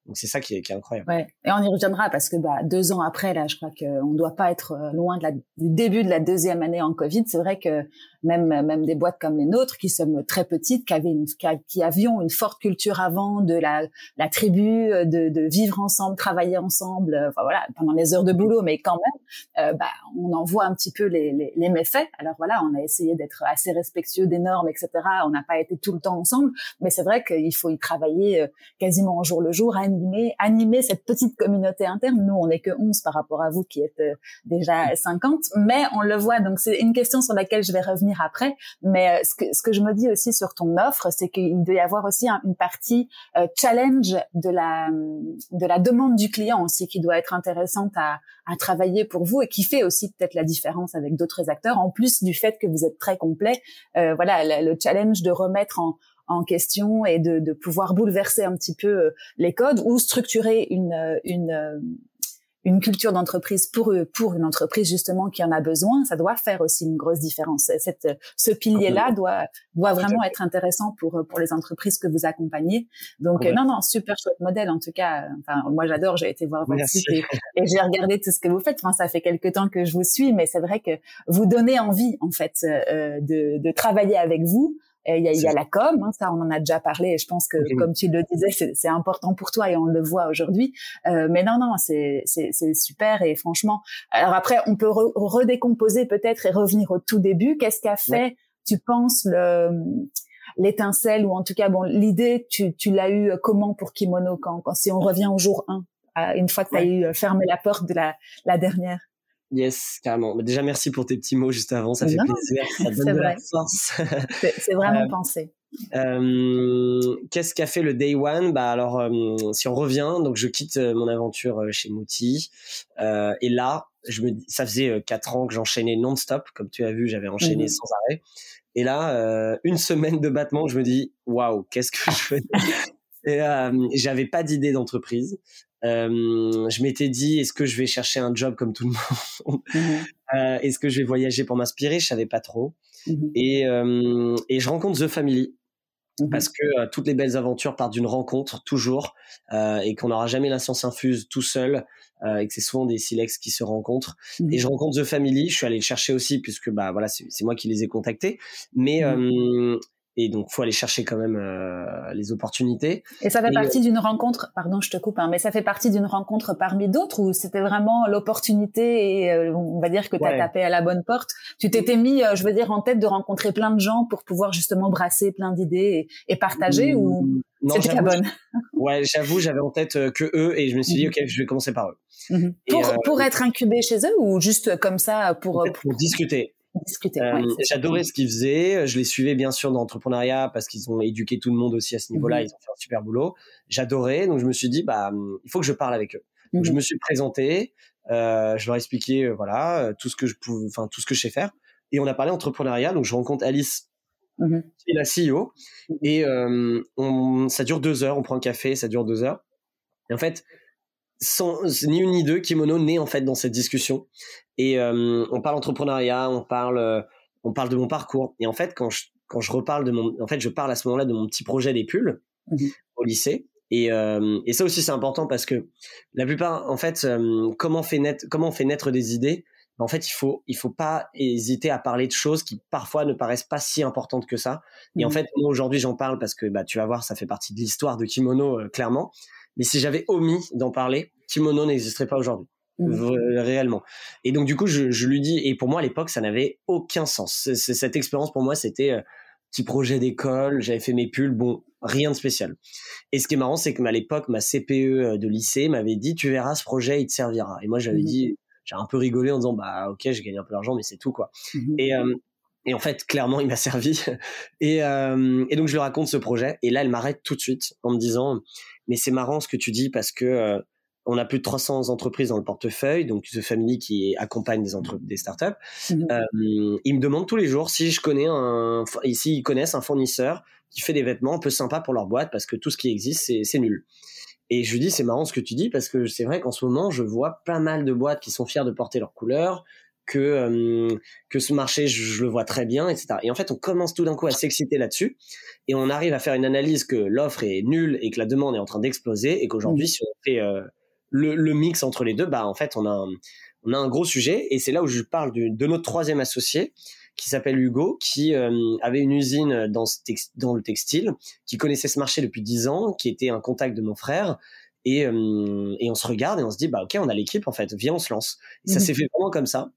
donc c'est ça qui est, incroyable. Et on y reviendra parce que bah, deux ans après, là, je crois qu'on ne doit pas être loin de la, du début de la deuxième année en Covid. C'est vrai que même même des boîtes comme les nôtres qui sommes très petites, qui avaient une, qui, avions une forte culture avant de la, la tribu, de, de vivre ensemble, travailler ensemble, euh, voilà, pendant les heures de boulot, mais quand même, euh, bah, on en voit un petit peu les, les, méfaits. Alors voilà, on a essayé d'être assez respectueux des normes, etc. On n'a pas été tout le temps ensemble, mais c'est vrai qu'il faut y travailler euh, quasiment au jour le jour, animer, cette petite communauté interne. Nous, on n'est que 11 par rapport à vous qui êtes déjà 50, mais on le voit. Donc c'est une question sur laquelle je vais revenir après. Mais euh, ce que, ce que je me dis aussi sur ton offre, c'est qu'il doit y avoir aussi une partie euh, challenge de la de la demande du client aussi qui doit être intéressante à, à travailler pour vous et qui fait aussi peut-être la différence avec d'autres acteurs. En plus du fait que vous êtes très complet, euh, voilà le, challenge de remettre en en question et de, de pouvoir bouleverser un petit peu les codes ou structurer une, une, une culture d'entreprise pour pour une entreprise justement qui en a besoin, ça doit faire aussi une grosse différence. Cette, ce pilier-là doit, doit vraiment être intéressant pour pour les entreprises que vous accompagnez. Donc non, non, super chouette modèle en tout cas. Enfin, moi j'adore. J'ai été voir votre site et, j'ai regardé tout ce que vous faites. Enfin, ça fait quelque temps que je vous suis, mais c'est vrai que vous donnez envie en fait euh, de, de travailler avec vous il y a, y a la com, hein, ça on en a déjà parlé. Et je pense que, comme tu le disais, c'est important pour toi et on le voit aujourd'hui. Euh, mais non, non, c'est super et franchement. Alors après, on peut redécomposer peut-être et revenir au tout début. Qu'est-ce qu'a fait, tu penses, le l'étincelle ou en tout cas bon l'idée tu, tu l'as eu comment pour Kimono quand, quand si on revient au jour 1 une fois que tu as eu fermé la porte de la, la dernière? Yes, carrément. Déjà, merci pour tes petits mots juste avant. Ça fait plaisir. Ça donne de la force. C'est vraiment euh, pensé. Euh, Qu'est-ce qu'a fait le day one? Bah alors, euh, si on revient, donc je quitte mon aventure chez Mouti, et là, je me, ça faisait quatre ans que j'enchaînais non-stop, comme tu as vu, j'avais enchaîné mhm. sans arrêt. Et là, une semaine de battement, je me dis, waouh, qu'est-ce que je fais? Et j'avais pas d'idée d'entreprise. Euh, je m'étais dit, est-ce que je vais chercher un job comme tout le monde? Mmh euh, Est-ce que je vais voyager pour m'inspirer? Je savais pas trop. Mmh et, euh, et je rencontre The Family. Mmh parce que toutes les belles aventures partent d'une rencontre toujours euh, et qu'on n'aura jamais la science infuse tout seul euh, et que c'est souvent des silex qui se rencontrent. Et je rencontre The Family. Je suis allé le chercher aussi puisque bah voilà c'est moi qui les ai contactés. Mais et donc faut aller chercher quand même euh, les opportunités. Et ça fait partie d'une rencontre, pardon, je te coupe, hein, mais ça fait partie d'une rencontre parmi d'autres ou c'était vraiment l'opportunité et euh, on va dire que tu as tapé à la bonne porte? Tu t'étais mis, euh, je veux dire, en tête de rencontrer plein de gens pour pouvoir justement brasser plein d'idées et, partager ou mmh. c'était la bonne? Ouais, j'avoue, j'avais en tête que eux et je me suis dit mmh. ok, je vais commencer par eux. Mmh. Pour, pour être incubé chez eux ou juste comme ça pour, pour discuter euh, j'adorais ce qu'ils faisaient. Je les suivais bien sûr dans l'entrepreneuriat parce qu'ils ont éduqué tout le monde aussi à ce niveau-là. Mhm. Ils ont fait un super boulot. J'adorais. Donc je me suis dit, bah, il faut que je parle avec eux. Donc, je mhm. me suis présenté. Euh, je leur ai expliqué, euh, voilà, tout ce que je pouvais, enfin tout ce que je sais faire. Et on a parlé entrepreneuriat. Donc je rencontre Alice, mhm. qui est la CEO. Et on, ça dure deux heures. On prend un café, ça dure deux heures. Et en fait, sans ni une ni deux, Kimono naît en fait dans cette discussion. Et euh, on parle entrepreneuriat, on parle, euh, on parle de mon parcours. Et en fait, quand je quand je reparle de mon, en fait, je parle à ce moment-là de mon petit projet des pulls mhm. au lycée. Et, euh, et ça aussi c'est important parce que la plupart, en fait, comment on fait naître, comment on fait naître des idées. Ben, en fait, il faut, il faut pas hésiter à parler de choses qui parfois ne paraissent pas si importantes que ça. Et en mhm. fait, moi aujourd'hui, j'en parle parce que bah, tu vas voir, ça fait partie de l'histoire de Kimono clairement. Mais si j'avais omis d'en parler, Kimono n'existerait pas aujourd'hui. Mmh. réellement. Et donc du coup, je, je, lui dis, et pour moi à l'époque, ça n'avait aucun sens. cette expérience pour moi, c'était euh, petit projet d'école, j'avais fait mes pulls, bon, rien de spécial. Et ce qui est marrant, c'est que à l'époque, ma CPE euh, de lycée m'avait dit, tu verras, ce projet, il te servira. Et moi, j'avais mmh. dit, j'ai un peu rigolé en disant, bah ok, j'ai gagné un peu d'argent, mais c'est tout quoi. Mmh. Et euh, et en fait, clairement, il m'a servi. Et, euh, et donc, je lui raconte ce projet. Et là, elle m'arrête tout de suite en me disant, mais c'est marrant ce que tu dis parce que euh, on a plus de 300 entreprises dans le portefeuille, donc The Family qui accompagne des, des startups. Mmh euh, ils me demandent tous les jours si je connais un, ici ils connaissent un fournisseur qui fait des vêtements un peu sympas pour leur boîte parce que tout ce qui existe c'est nul. Et je lui dis c'est marrant ce que tu dis parce que c'est vrai qu'en ce moment je vois pas mal de boîtes qui sont fiers de porter leurs couleurs, que euh, que ce marché je, le vois très bien etc et en fait on commence tout d'un coup à s'exciter là-dessus et on arrive à faire une analyse que l'offre est nulle et que la demande est en train d'exploser et qu'aujourd'hui mmh. si on fait euh, le, le, mix entre les deux bah en fait on a un, on a un gros sujet. Et c'est là où je parle de notre troisième associé qui s'appelle Hugo, qui euh, avait une usine dans, dans le textile, qui connaissait ce marché depuis dix ans, qui était un contact de mon frère, et, et, on se regarde et on se dit bah ok on a l'équipe en fait. Viens on se lance. Et ça mmh. s'est fait vraiment comme ça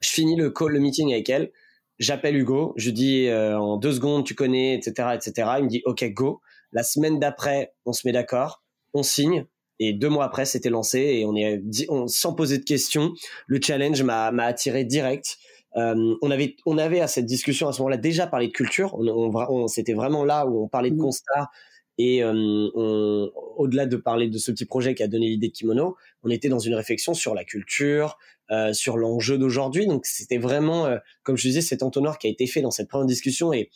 je finis le call, le meeting avec elle. J'appelle Hugo. Je dis euh, en deux secondes, tu connais, etc., etc. Il me dit OK, go. La semaine d'après, on se met d'accord, on signe. Et deux mois après, c'était lancé et on est on, sans poser de questions. Le challenge m'a attiré direct. Euh, on avait on avait à cette discussion à ce moment-là déjà parlé de culture. On, on, c'était vraiment là où on parlait de mmh. constat et euh, au-delà de parler de ce petit projet qui a donné l'idée de Kimono, on était dans une réflexion sur la culture, euh, sur l'enjeu d'aujourd'hui. Donc c'était vraiment, euh, comme je disais, cet entonnoir qui a été fait dans cette première discussion et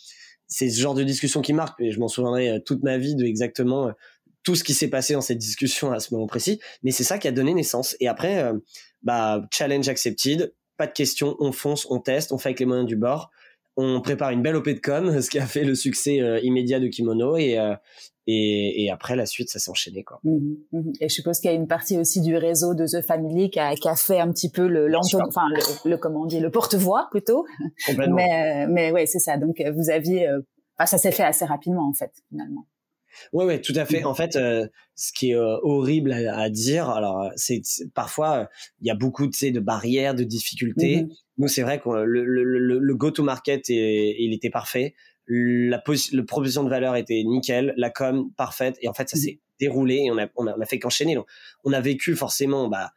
c'est ce genre de discussion qui marque. Et je m'en souviendrai euh, toute ma vie de exactement tout ce qui s'est passé dans cette discussion à ce moment précis. Mais c'est ça qui a donné naissance. Et après, bah challenge accepted, pas de questions, on fonce, on teste, on fait avec les moyens du bord on prépare une belle OP de com, ce qui a fait le succès immédiat de Kimono et, et, et, après, la suite, ça s'est enchaîné, quoi. Mmh, mmh. Et je suppose qu'il y a une partie aussi du réseau de The Family qui a, qui a fait un petit peu le, enfin, le, le, comment on dit, le porte-voix plutôt. Mais, mais ouais, c'est ça. Donc, vous aviez, euh, ça s'est fait assez rapidement, en fait, finalement. Ouais, ouais, tout à fait. Mmh. En fait, euh, ce qui est euh, horrible à, dire, alors c'est parfois il y a beaucoup de, de barrières, de difficultés. Nous, c'est vrai que le, le, le go-to-market, il était parfait la, le proposition de valeur était nickel, la com parfaite, et en fait ça mhm. s'est déroulé et on a, on a, fait qu'enchaîner. On a vécu forcément bah,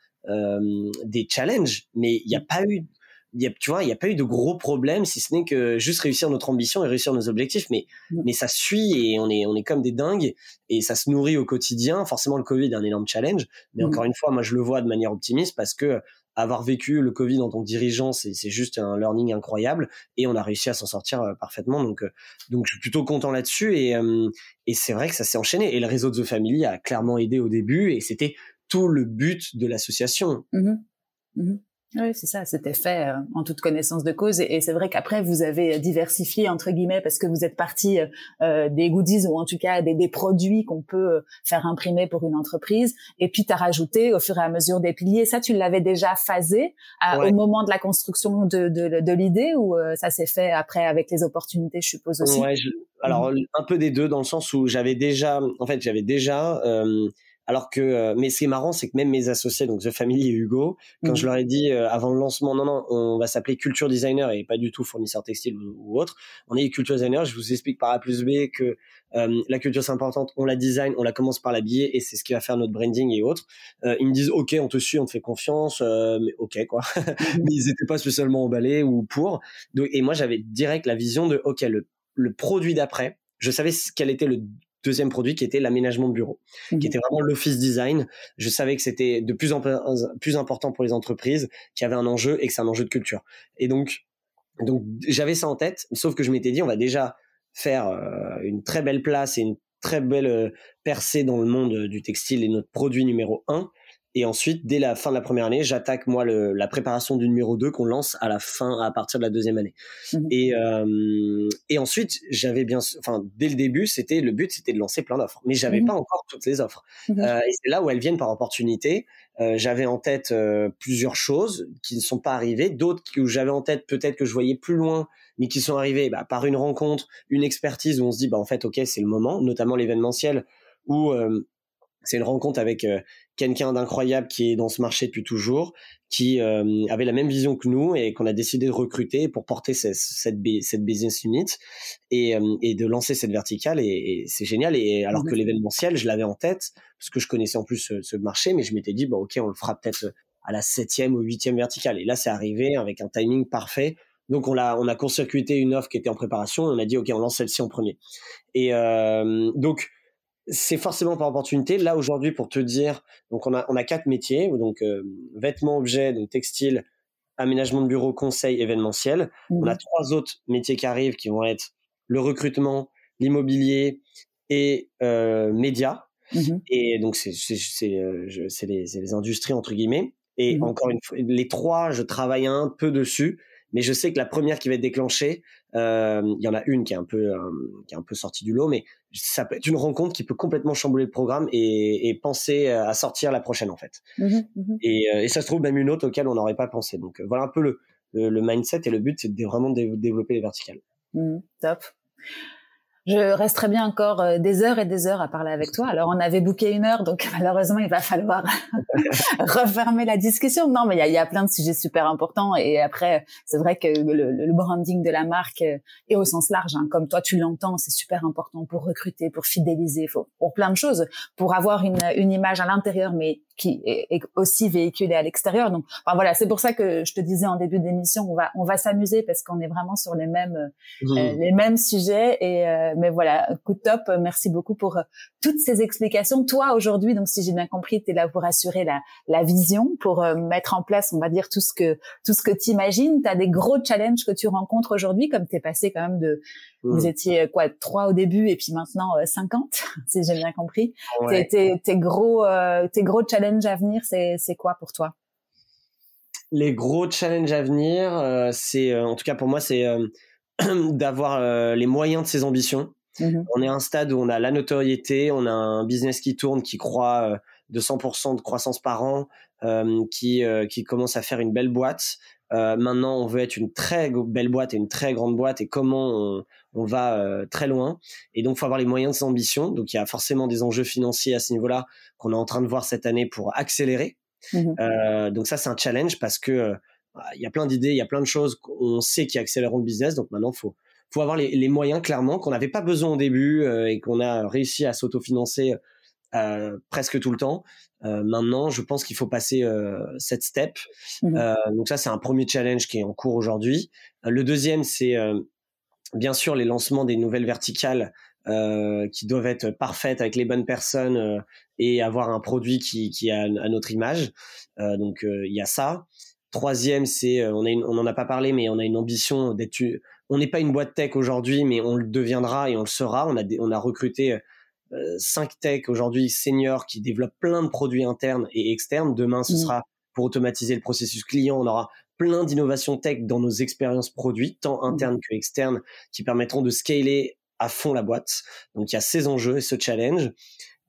des challenges, mais il n'y a pas eu y a, tu vois, il n'y a pas eu de gros problèmes, si ce n'est que juste réussir notre ambition et réussir nos objectifs. Mais, mm. mais ça suit et on est, on est comme des dingues et ça se nourrit au quotidien. Forcément, le Covid est un énorme challenge. Mais mm. encore une fois, moi, je le vois de manière optimiste parce que avoir vécu le Covid en tant que dirigeant, c'est, juste un learning incroyable et on a réussi à s'en sortir euh, parfaitement. Donc, euh, donc je suis plutôt content là-dessus et, euh, et c'est vrai que ça s'est enchaîné. Et le réseau de The Family a clairement aidé au début et c'était tout le but de l'association. Mm-hmm. Mm-hmm. Oui, c'est ça, c'était fait euh, en toute connaissance de cause. Et, c'est vrai qu'après, vous avez diversifié, entre guillemets, parce que vous êtes parti euh, euh, des goodies ou en tout cas des, des produits qu'on peut faire imprimer pour une entreprise. Et puis, tu as rajouté au fur et à mesure des piliers. Ça, tu l'avais déjà phasé au moment de la construction de, de, de l'idée ou ça s'est fait après avec les opportunités, je suppose aussi? Ouais, Alors, mmh. un peu des deux, dans le sens où j'avais déjà, en fait, j'avais déjà... Alors que, euh, mais ce qui est marrant, c'est que même mes associés, donc The Family et Hugo, quand mmh. je leur ai dit euh, avant le lancement, non, non, on va s'appeler Culture Designer et pas du tout fournisseur textile ou, autre, on est Culture Designer, je vous explique par A plus B que euh, la culture c'est importante, on la design, on la commence par l'habiller et c'est ce qui va faire notre branding et autres. ils me disent, ok, on te suit, on te fait confiance, mais ok quoi. Mmh. mais ils n'étaient pas spécialement emballés ou pour. Donc, et moi j'avais direct la vision de, ok, le, le produit d'après, je savais quel était le deuxième produit qui était l'aménagement de bureau, qui mmh était vraiment l'office design. Je savais que c'était de plus en plus important pour les entreprises, qui avait un enjeu et que c'est un enjeu de culture. Et donc, donc j'avais ça en tête, sauf que je m'étais dit, on va déjà faire euh, une très belle place et une très belle euh, percée dans le monde du textile et notre produit numéro un. Et ensuite, dès la fin de la première année, j'attaque moi le, la préparation du numéro 2 qu'on lance à la fin, à partir de la deuxième année. Mmh. Et, euh, et ensuite, j'avais bien, enfin, dès le début, c'était le but, c'était de lancer plein d'offres, mais j'avais mmh. pas encore toutes les offres. Mmh. Euh, et c'est là où elles viennent par opportunité. Euh, j'avais en tête plusieurs choses qui ne sont pas arrivées, d'autres que j'avais en tête peut-être que je voyais plus loin, mais qui sont arrivées bah, par une rencontre, une expertise où on se dit bah en fait ok c'est le moment, notamment l'événementiel où c'est une rencontre avec quelqu'un d'incroyable qui est dans ce marché depuis toujours, qui euh, avait la même vision que nous et qu'on a décidé de recruter pour porter cette, cette, business unit et, euh, et, de lancer cette verticale. Et, c'est génial. Et alors que l'événementiel, je l'avais en tête parce que je connaissais en plus ce, marché, mais je m'étais dit, bon, ok, on le fera peut-être à la septième ou huitième verticale. Et là, c'est arrivé avec un timing parfait. Donc on a on a court-circuité une offre qui était en préparation. Et on a dit ok, on lance celle-ci en premier. Et donc c'est forcément par opportunité. Là aujourd'hui, pour te dire, donc on a on a quatre métiers, donc euh, vêtements, objets, donc textile, aménagement de bureau, conseil, événementiel. On a mmh. trois autres métiers qui arrivent qui vont être le recrutement, l'immobilier et euh, médias. Mmh et donc c'est c'est c'est euh, les, les industries entre guillemets. Et mmh encore une fois, les trois, je travaille un peu dessus mais je sais que la première qui va être déclenchée, euh, il y en a une qui est un peu euh, qui est un peu sortie du lot, mais ça peut être une rencontre qui peut complètement chambouler le programme et, et penser à sortir la prochaine en fait. Mmh mmh et, euh, et, ça se trouve même une autre auquel on n'aurait pas pensé. Donc voilà un peu le, le, mindset et le but, c'est de vraiment développer les verticales. Mmh, top je resterai bien encore euh, des heures et des heures à parler avec toi. Alors, on avait booké une heure, donc malheureusement, il va falloir refermer la discussion. Non, mais il y a, plein de sujets super importants. Et après, c'est vrai que le, branding de la marque est euh, au sens large. Hein. Comme toi, tu l'entends, c'est super important pour recruter, pour fidéliser, pour plein de choses, pour avoir une, une image à l'intérieur, mais qui est, aussi véhiculée à l'extérieur. Donc, enfin, voilà, c'est pour ça que je te disais en début d'émission, on va, on va s'amuser parce qu'on est vraiment sur les mêmes, mmh. euh, les mêmes sujets. Et mais voilà, coup top. Merci beaucoup pour euh, toutes ces explications. Toi, aujourd'hui, donc si j'ai bien compris, tu es là pour assurer la, la vision, pour euh, mettre en place, on va dire, tout ce que tout ce que tu imagines. Tu as des gros challenges que tu rencontres aujourd'hui, comme tu es passé quand même de... Vous mmh. étiez euh, quoi, trois au début et puis maintenant 50, si j'ai bien compris. Tes, gros, tes gros challenges à venir, c'est quoi pour toi? Les gros challenges à venir, c'est en tout cas pour moi, c'est d'avoir euh, les moyens de ses ambitions. Mmh on est à un stade où on a la notoriété, on a un business qui tourne, qui croit euh, de 100% de croissance par an, euh, qui, qui commence à faire une belle boîte. maintenant, on veut être une très belle boîte et une très grande boîte et comment on, on va très loin. Et donc, faut avoir les moyens de ses ambitions. Donc, il y a forcément des enjeux financiers à ce niveau-là qu'on est en train de voir cette année pour accélérer. Mmh donc ça, c'est un challenge parce que il y a plein d'idées, il y a plein de choses qu'on sait qui accéléreront le business. Donc maintenant, faut faut avoir les, moyens clairement qu'on n'avait pas besoin au début euh, et qu'on a réussi à s'autofinancer presque tout le temps. maintenant, je pense qu'il faut passer cette step. Mmh donc ça, c'est un premier challenge qui est en cours aujourd'hui. le deuxième, c'est bien sûr les lancements des nouvelles verticales euh, qui doivent être parfaites avec les bonnes personnes euh, et avoir un produit qui, qui a à notre image. Euh, donc il y a ça. Troisième, c'est on a on en a pas parlé, mais on a une ambition d'être. On n'est pas une boîte tech aujourd'hui, mais on le deviendra et on le sera. On a on a recruté cinq tech aujourd'hui seniors qui développent plein de produits internes et externes. Demain, ce mmh. sera pour automatiser le processus client. On aura plein d'innovations tech dans nos expériences produits, tant mmh. internes que externes, qui permettront de scaler à fond la boîte. Donc il y a ces enjeux et ce challenge.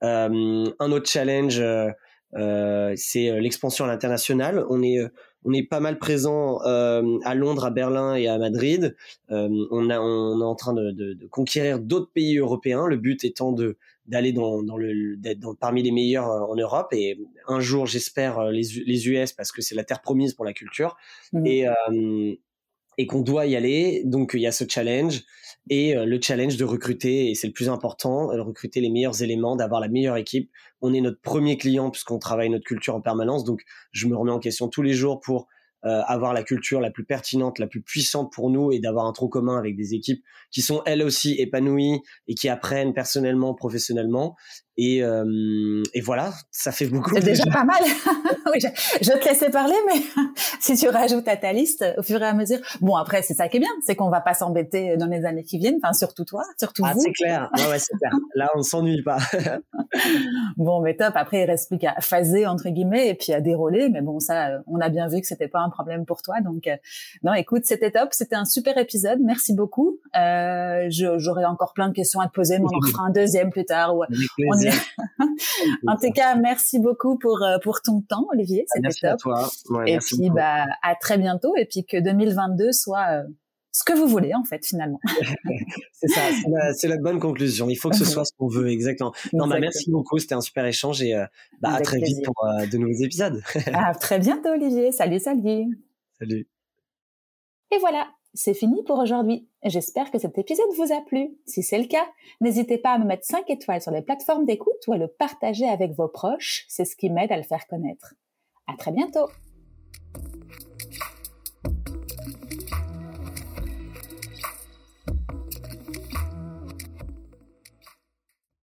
Euh, un autre challenge, euh, euh c'est l'expansion à l'international. On est on est pas mal présent euh, à Londres, à Berlin et à Madrid. on, a, on est en train de, de, de conquérir d'autres pays européens. Le but étant de d'aller dans, dans le d'être dans, parmi les meilleurs en Europe et un jour j'espère les, les US parce que c'est la terre promise pour la culture mmh. et et qu'on doit y aller. Donc il y a ce challenge et euh, le challenge de recruter, et c'est le plus important, de recruter les meilleurs éléments, d'avoir la meilleure équipe. On est notre premier client puisqu'on travaille notre culture en permanence, donc je me remets en question tous les jours pour euh, avoir la culture la plus pertinente, la plus puissante pour nous et d'avoir un tronc commun avec des équipes qui sont elles aussi épanouies et qui apprennent personnellement, professionnellement. Et, euh, et voilà, ça fait beaucoup. C'est déjà pas mal. oui, je, je, te laissais parler, mais si tu rajoutes à ta liste au fur et à mesure. Bon, après, c'est ça qui est bien, c'est qu'on va pas s'embêter dans les années qui viennent. Enfin, surtout toi, surtout ah, vous. c'est clair. Ouais, ouais, c'est clair. Là, on s'ennuie pas. bon, mais top. Après, il reste plus qu'à phaser entre guillemets et puis à dérouler. Mais bon, ça, on a bien vu que c'était pas un problème pour toi. Donc, euh, non, écoute, c'était top. C'était un super épisode. Merci beaucoup. Euh, J'aurais encore plein de questions à te poser, mais on en fera un deuxième plus tard. Où on en tout cas, merci beaucoup pour euh, pour ton temps, Olivier. C'était merci top. À toi. et puis, bah, à très bientôt. Et puis que 2022 soit euh, ce que vous voulez en fait finalement. c'est ça, c'est la, bonne conclusion. Il faut que ce soit ce qu'on veut exactement. Non, bah, merci beaucoup, c'était un super échange et euh, bah, à très vite pour de nouveaux épisodes. à très bientôt Olivier. Salut, salut. Salut. Et voilà, c'est fini pour aujourd'hui. J'espère que cet épisode vous a plu. Si c'est le cas, n'hésitez pas à me mettre 5 étoiles sur les plateformes d'écoute ou à le partager avec vos proches. C'est ce qui m'aide à le faire connaître. À très bientôt!